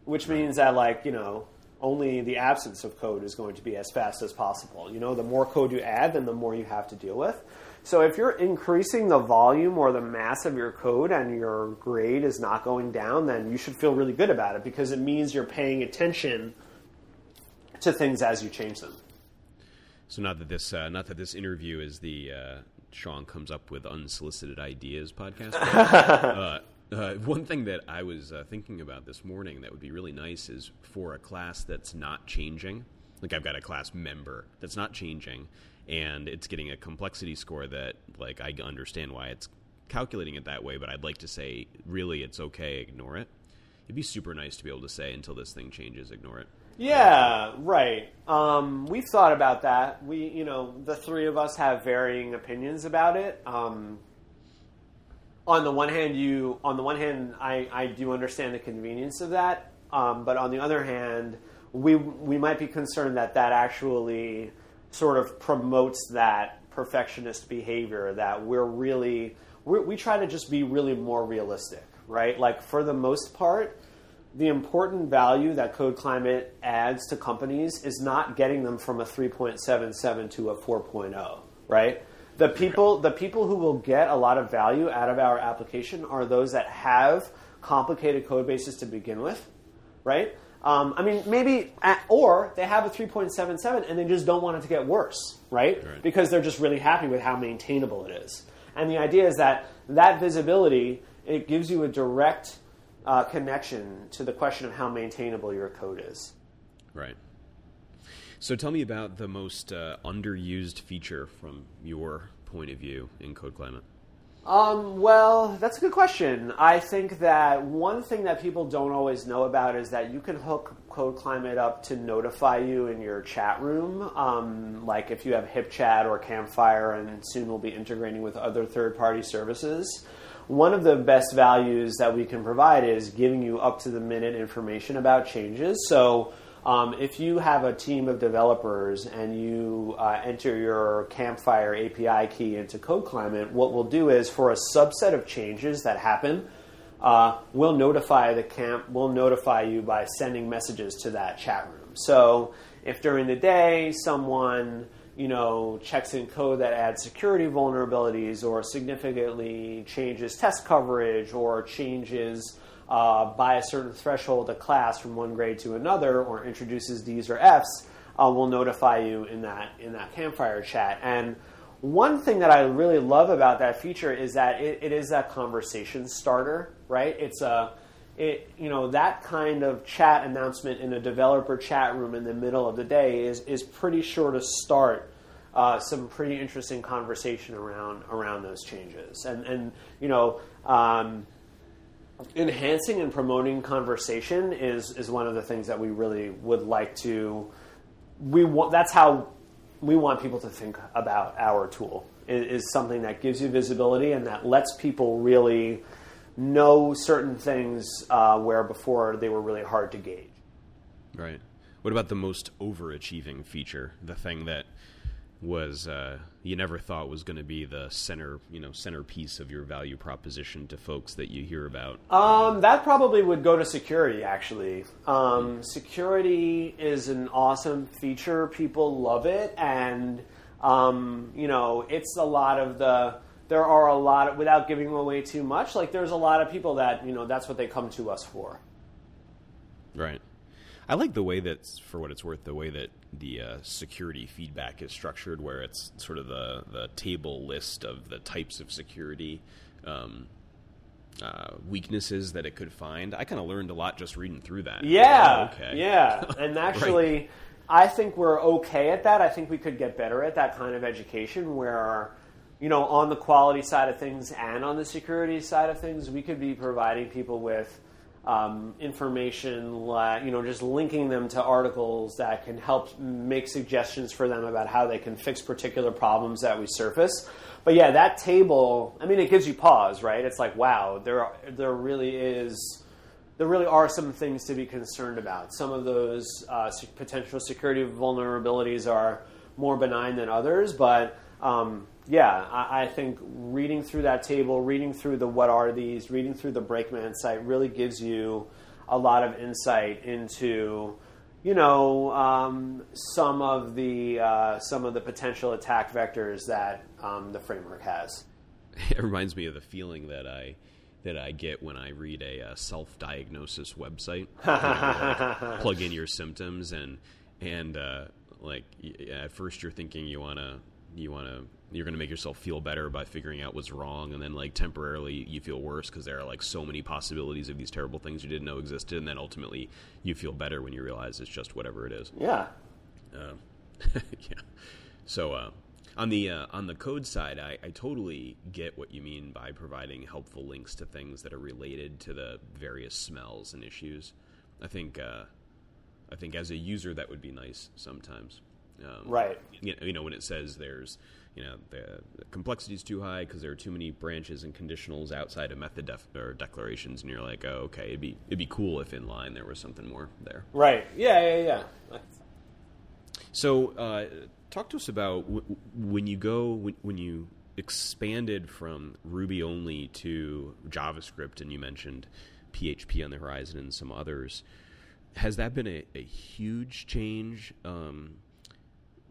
Which means that like you know only the absence of code is going to be as fast as possible. You know, the more code you add, then the more you have to deal with. So if you're increasing the volume or the mass of your code and your grade is not going down, then you should feel really good about it because it means you're paying attention to things as you change them. So not that this uh, not that this interview is the uh, Sean comes up with unsolicited ideas podcast. uh, uh, one thing that I was uh, thinking about this morning that would be really nice is for a class that's not changing. Like I've got a class member that's not changing, and it's getting a complexity score that like I understand why it's calculating it that way, but I'd like to say really it's okay, ignore it. It'd be super nice to be able to say until this thing changes, ignore it. Yeah, right. Um, we've thought about that. We, you know, the three of us have varying opinions about it. Um, on the one hand, you, on the one hand, I, I do understand the convenience of that, um, but on the other hand, we we might be concerned that that actually sort of promotes that perfectionist behavior that we're really we're, we try to just be really more realistic, right? Like for the most part the important value that Code Climate adds to companies is not getting them from a 3.77 to a 4.0, right? The people, the people who will get a lot of value out of our application are those that have complicated code bases to begin with, right? Um, I mean, maybe, at, or they have a 3.77 and they just don't want it to get worse, right? right? Because they're just really happy with how maintainable it is. And the idea is that that visibility, it gives you a direct uh, connection to the question of how maintainable your code is. Right. So tell me about the most uh, underused feature from your point of view in Code Climate. Um, well, that's a good question. I think that one thing that people don't always know about is that you can hook Code Climate up to notify you in your chat room. Um, like if you have HipChat or Campfire, and soon we'll be integrating with other third party services. One of the best values that we can provide is giving you up to the minute information about changes. So, um, if you have a team of developers and you uh, enter your Campfire API key into Code Climate, what we'll do is for a subset of changes that happen, uh, we'll notify the camp. We'll notify you by sending messages to that chat room. So if during the day someone you know checks in code that adds security vulnerabilities or significantly changes test coverage or changes uh, by a certain threshold a class from one grade to another or introduces D's or F's, uh, will notify you in that in that campfire chat. And one thing that I really love about that feature is that it, it is a conversation starter, right? It's a it, you know that kind of chat announcement in a developer chat room in the middle of the day is is pretty sure to start uh, some pretty interesting conversation around around those changes. And and you know. Um, enhancing and promoting conversation is is one of the things that we really would like to we want that's how we want people to think about our tool is, is something that gives you visibility and that lets people really know certain things uh, where before they were really hard to gauge right what about the most overachieving feature the thing that was uh, you never thought was going to be the center, you know, centerpiece of your value proposition to folks that you hear about? Um, that probably would go to security. Actually, um, security is an awesome feature. People love it, and um, you know, it's a lot of the. There are a lot of, without giving away too much. Like, there's a lot of people that you know that's what they come to us for. Right. I like the way that, for what it's worth, the way that the uh, security feedback is structured, where it's sort of the the table list of the types of security um, uh, weaknesses that it could find. I kind of learned a lot just reading through that. Yeah, oh, okay. yeah, and actually. right. I think we're okay at that. I think we could get better at that kind of education where, you know, on the quality side of things and on the security side of things, we could be providing people with um, information, you know, just linking them to articles that can help make suggestions for them about how they can fix particular problems that we surface. But yeah, that table, I mean, it gives you pause, right? It's like, wow, there, there really is, there really are some things to be concerned about. Some of those uh, potential security vulnerabilities are more benign than others, but um, yeah, I, I, think reading through that table, reading through the what are these, reading through the Brakeman site really gives you a lot of insight into, you know, um, some of the uh, some of the potential attack vectors that um, the framework has. It reminds me of the feeling that I that I get when I read a, uh, self-diagnosis website. You know, like plug in your symptoms and and uh, like at first you're thinking you want to you want to you're going to make yourself feel better by figuring out what's wrong and then like temporarily you feel worse because there are like so many possibilities of these terrible things you didn't know existed and then ultimately you feel better when you realize it's just whatever it is. Yeah. Uh, yeah. So uh, on the uh, on the code side I, I totally get what you mean by providing helpful links to things that are related to the various smells and issues. I think uh, i think as a user that would be nice sometimes. Um, right. you know when it says there's you know the, the complexity is too high because there are too many branches and conditionals outside of method def- or declarations, and you're like, oh, okay, it'd be it'd be cool if in line there was something more there. Right. Yeah. Yeah. Yeah. So, uh, talk to us about w- when you go when, when you expanded from Ruby only to JavaScript, and you mentioned PHP on the horizon and some others. Has that been a, a huge change? Um,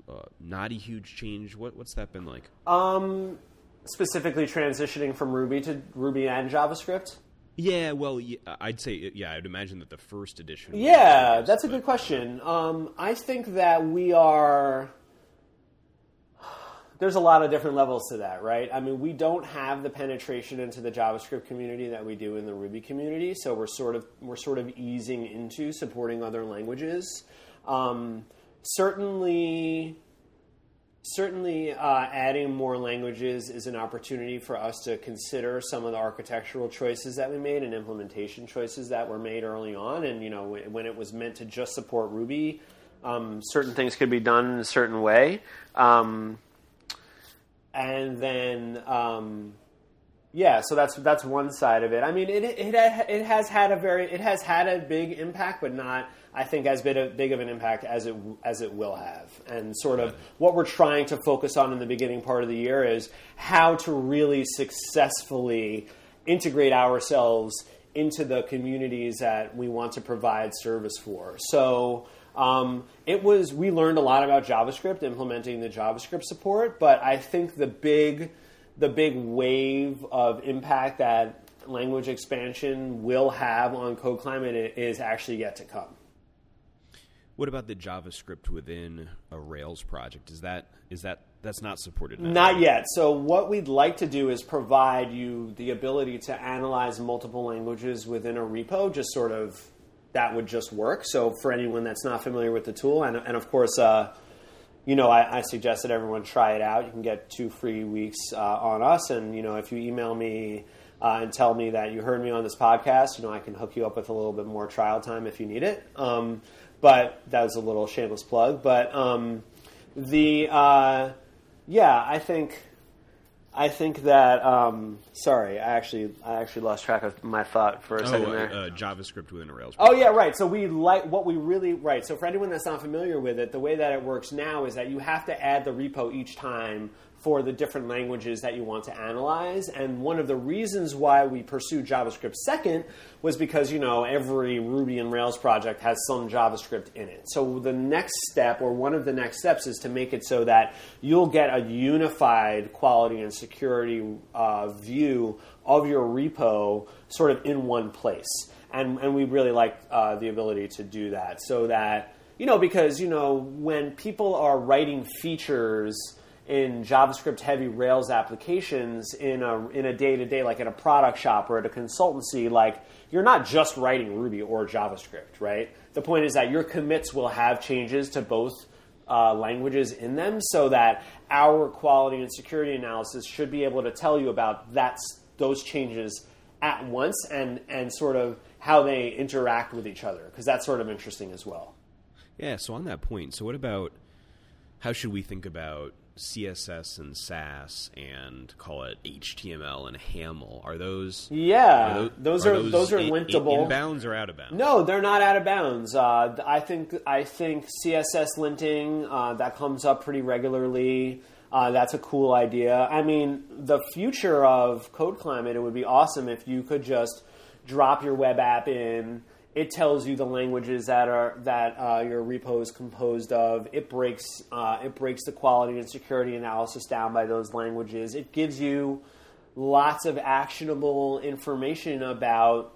uh, not a huge change. What what's that been like? Um, specifically transitioning from Ruby to Ruby and JavaScript. Yeah, well, I'd say yeah. I'd imagine that the first edition. Yeah, that's a good question. Um, I think that we are. there's a lot of different levels to that, right? I mean, we don't have the penetration into the JavaScript community that we do in the Ruby community, so we're sort of we're sort of easing into supporting other languages. Um, certainly, certainly, uh, adding more languages is an opportunity for us to consider some of the architectural choices that we made and implementation choices that were made early on. And you know, when it was meant to just support Ruby, um, certain things could be done in a certain way. Um, and then um, yeah, so that's that's one side of it. I mean, it, it it has had a very it has had a big impact, but not I think as big, a, big of an impact as it as it will have. And sort of what we're trying to focus on in the beginning part of the year is how to really successfully integrate ourselves into the communities that we want to provide service for. So um, it was we learned a lot about JavaScript implementing the JavaScript support, but I think the big the big wave of impact that language expansion will have on Code Climate is actually yet to come. What about the JavaScript within a Rails project? Is that is that that's not supported now? Not yet. So what we'd like to do is provide you the ability to analyze multiple languages within a repo, just sort of that would just work. So for anyone that's not familiar with the tool, and, and of course, uh, you know, I, I, suggest that everyone try it out. You can get two free weeks uh, on us, and you know, if you email me uh, and tell me that you heard me on this podcast, you know, I can hook you up with a little bit more trial time if you need it. Um, but that was a little shameless plug. But um, the uh, yeah, I think I think that. Um, sorry, I actually I actually lost track of my thought for a oh, second there. Uh, JavaScript within a Rails. Oh yeah, right. So we like what we really right. So for anyone that's not familiar with it, the way that it works now is that you have to add the repo each time for the different languages that you want to analyze. And one of the reasons why we pursued JavaScript second was because, you know, every Ruby and Rails project has some JavaScript in it. So the next step, or one of the next steps, is to make it so that you'll get a unified quality and security uh, view of your repo sort of in one place. And, and we really like uh, the ability to do that so that, you know, because, you know, when people are writing features, in JavaScript heavy Rails applications in a in a day to day, like in a product shop or at a consultancy, like you're not just writing Ruby or JavaScript, right? The point is that your commits will have changes to both uh, languages in them, so that our quality and security analysis should be able to tell you about that those changes at once and and sort of how they interact with each other, because that's sort of interesting as well. Yeah. So on that point, so what about how should we think about CSS and Sass and call it HTML and HAML. Are those? Yeah, are those, those, are, those, those are in, lintable. In bounds or out of bounds? No, they're not out of bounds. Uh, I think I think CSS linting uh, that comes up pretty regularly. Uh, that's a cool idea. I mean, the future of Code Climate, it would be awesome if you could just drop your web app in it tells you the languages that are that uh, your repo is composed of. It breaks uh, it breaks the quality and security analysis down by those languages. It gives you lots of actionable information about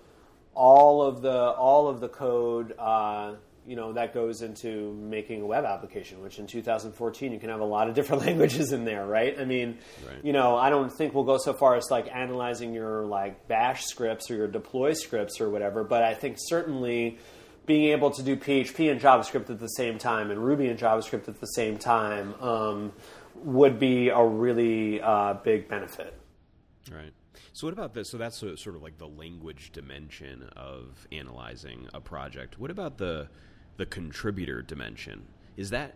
all of the all of the code uh, you know that goes into making a web application which in 2014 you can have a lot of different languages in there right i mean right. you know i don't think we'll go so far as like analyzing your like bash scripts or your deploy scripts or whatever but i think certainly being able to do php and javascript at the same time and ruby and javascript at the same time um, would be a really uh, big benefit right so what about this? So that's sort of like the language dimension of analyzing a project. What about the the contributor dimension. Is that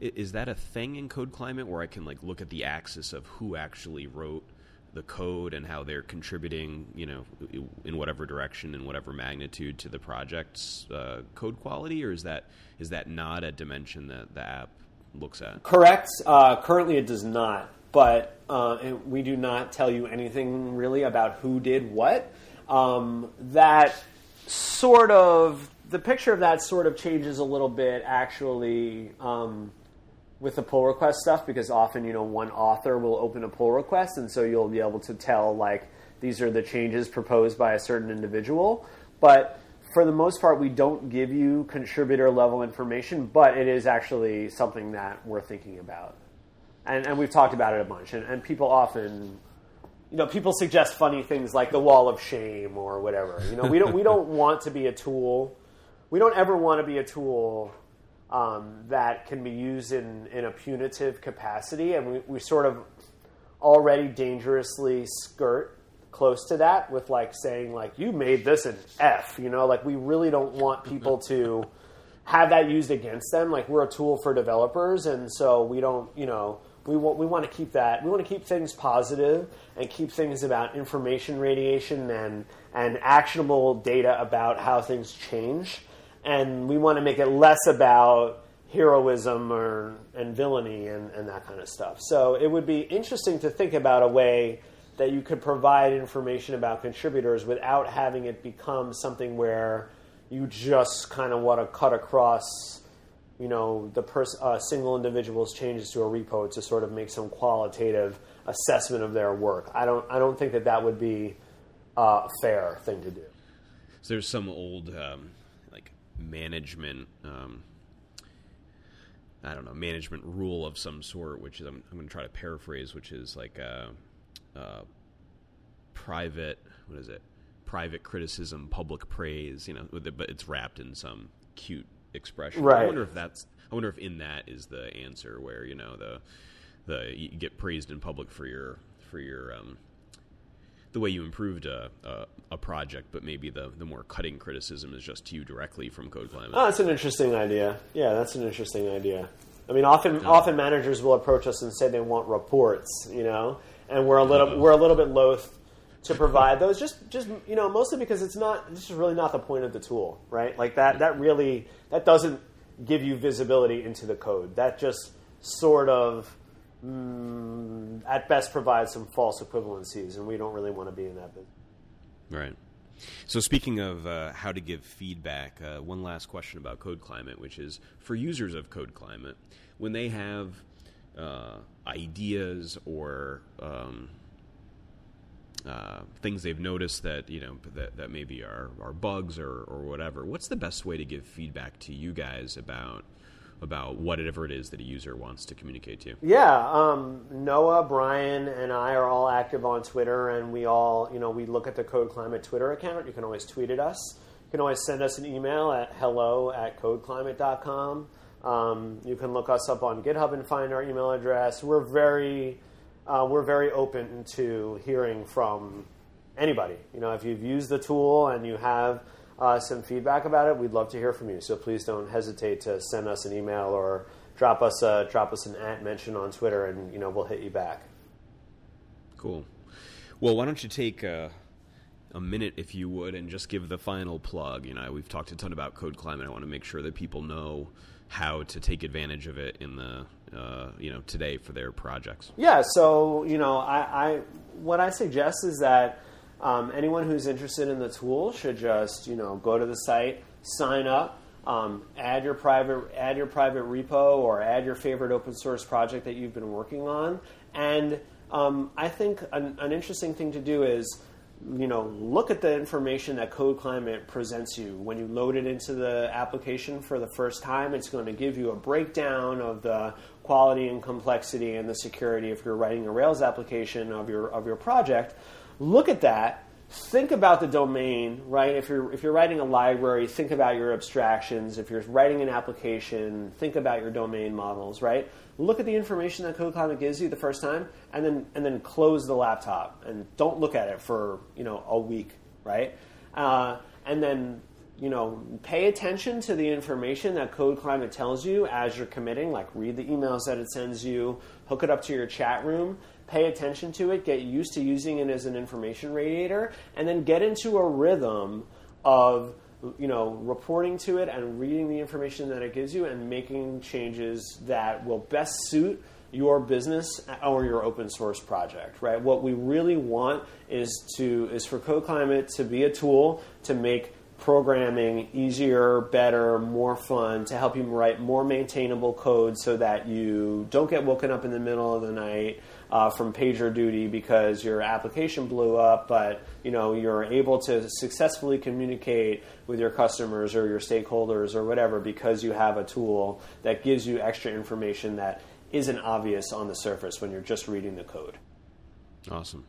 is that a thing in Code Climate where I can like look at the axis of who actually wrote the code and how they're contributing, you know, in whatever direction and whatever magnitude to the project's uh, code quality, or is that is that not a dimension that the app looks at? Correct. Uh, currently, it does not, but uh, we do not tell you anything really about who did what. Um, that sort of the picture of that sort of changes a little bit actually um, with the pull request stuff because often you know one author will open a pull request and so you'll be able to tell like these are the changes proposed by a certain individual but for the most part we don't give you contributor level information but it is actually something that we're thinking about and, and we've talked about it a bunch. And, and people often, you know, people suggest funny things like the wall of shame or whatever. You know, we don't we don't want to be a tool. We don't ever want to be a tool um, that can be used in, in a punitive capacity, and we, we sort of already dangerously skirt close to that with like saying like you made this an F, you know, like we really don't want people to have that used against them. Like we're a tool for developers, and so we don't, you know, we want we want to keep that. We want to keep things positive and keep things about information radiation and and actionable data about how things change, and we want to make it less about heroism or and villainy and, and that kind of stuff. So it would be interesting to think about a way that you could provide information about contributors without having it become something where you just kind of want to cut across you know the pers- uh, single individual's changes to a repo to sort of make some qualitative assessment of their work. I don't I don't think that that would be a fair thing to do. So there's some old um, management. Um, I don't know management rule of some sort, which is I'm, I'm going to try to paraphrase, which is like uh, uh, private. What is it? Private criticism, public praise. You know, but it's wrapped in some cute expression. Right. I wonder if that's. I wonder if in that is the answer, where you know the the you get praised in public for your for your um, the way you improved a, a, a, project, but maybe the, the more cutting criticism is just to you directly from Code Climate. Oh, that's an interesting idea. Yeah, that's an interesting idea. I mean, often often managers will approach us and say they want reports, you know, and we're a little uh-huh. we're a little bit loath to provide those. Just just you know, mostly because it's not. This is really not the point of the tool, right? Like that that really that doesn't give you visibility into the code. That just sort of mm, at best provides some false equivalencies, and we don't really want to be in that business. Right. So, speaking of uh, how to give feedback, uh, one last question about Code Climate, which is for users of Code Climate, when they have uh, ideas or um, uh, things they've noticed that you know that, that maybe are, are bugs or, or whatever, what's the best way to give feedback to you guys about about whatever it is that a user wants to communicate to you? Yeah, um, Noah, Bryan, and I are all active on Twitter, and we all, you know, we look at the Code Climate Twitter account. You can always tweet at us. You can always send us an email at hello at codeclimate.com. Um, you can look us up on GitHub and find our email address. We're very, uh, we're very open to hearing from anybody. You know, if you've used the tool and you have uh, some feedback about it, we'd love to hear from you. So please don't hesitate to send us an email or drop us a, drop us an at mention on Twitter, and you know we'll hit you back. Cool. Well, why don't you take a, a minute, if you would, and just give the final plug? You know, we've talked a ton about Code Climate. I want to make sure that people know how to take advantage of it in the uh, you know today for their projects. Yeah. So you know, I, I what I suggest is that um, anyone who's interested in the tool should just you know go to the site, sign up, um, add your private add your private repo or add your favorite open source project that you've been working on. And um, I think an, an interesting thing to do is you know, look at the information that Code Climate presents you. When you load it into the application for the first time, it's going to give you a breakdown of the quality and complexity and the security if you're writing a Rails application of your of your project look at that think about the domain right? If you're if you're writing a library think about your abstractions. If you're writing an application think about your domain models right? Look at the information that code climate gives you the first time and then and then close the laptop and don't look at it for you know a week right? Uh, and then you know pay attention to the information that code climate tells you as you're committing like read the emails that it sends you hook it up to your chat room pay attention to it, get used to using it as an information radiator, and then get into a rhythm of you know reporting to it and reading the information that it gives you and making changes that will best suit your business or your open source project right? What we really want is to is for code climate to be a tool to make programming easier, better, more fun to help you write more maintainable code so that you don't get woken up in the middle of the night uh, from PagerDuty because your application blew up, but you know you're able to successfully communicate with your customers or your stakeholders or whatever because you have a tool that gives you extra information that isn't obvious on the surface when you're just reading the code. Awesome.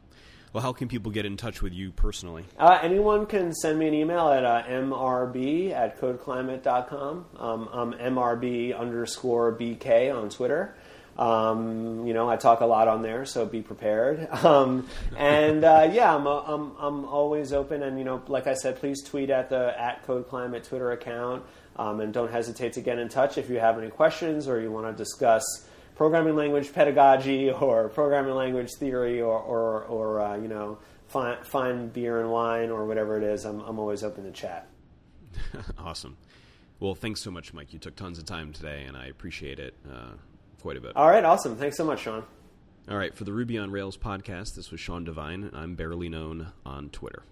Well, how can people get in touch with you personally? Uh, anyone can send me an email at uh, mrb at codeclimate.com. Um, I'm mrb underscore bk on Twitter. Um, you know, I talk a lot on there, so be prepared. Um, and uh, yeah, I'm, I'm, I'm always open. And you know, like I said, please tweet at the at Code Climate Twitter account, um, and don't hesitate to get in touch if you have any questions or you want to discuss programming language pedagogy or programming language theory or, or, or uh, you know, fine, fine beer and wine or whatever it is. I'm, I'm always open to chat. awesome. Well, thanks so much, Mike. You took tons of time today, and I appreciate it uh, quite a bit. All right, awesome. Thanks so much, Sean. All right, for the Ruby on Rails podcast, this was Sean Devine. And I'm barelyknown on Twitter.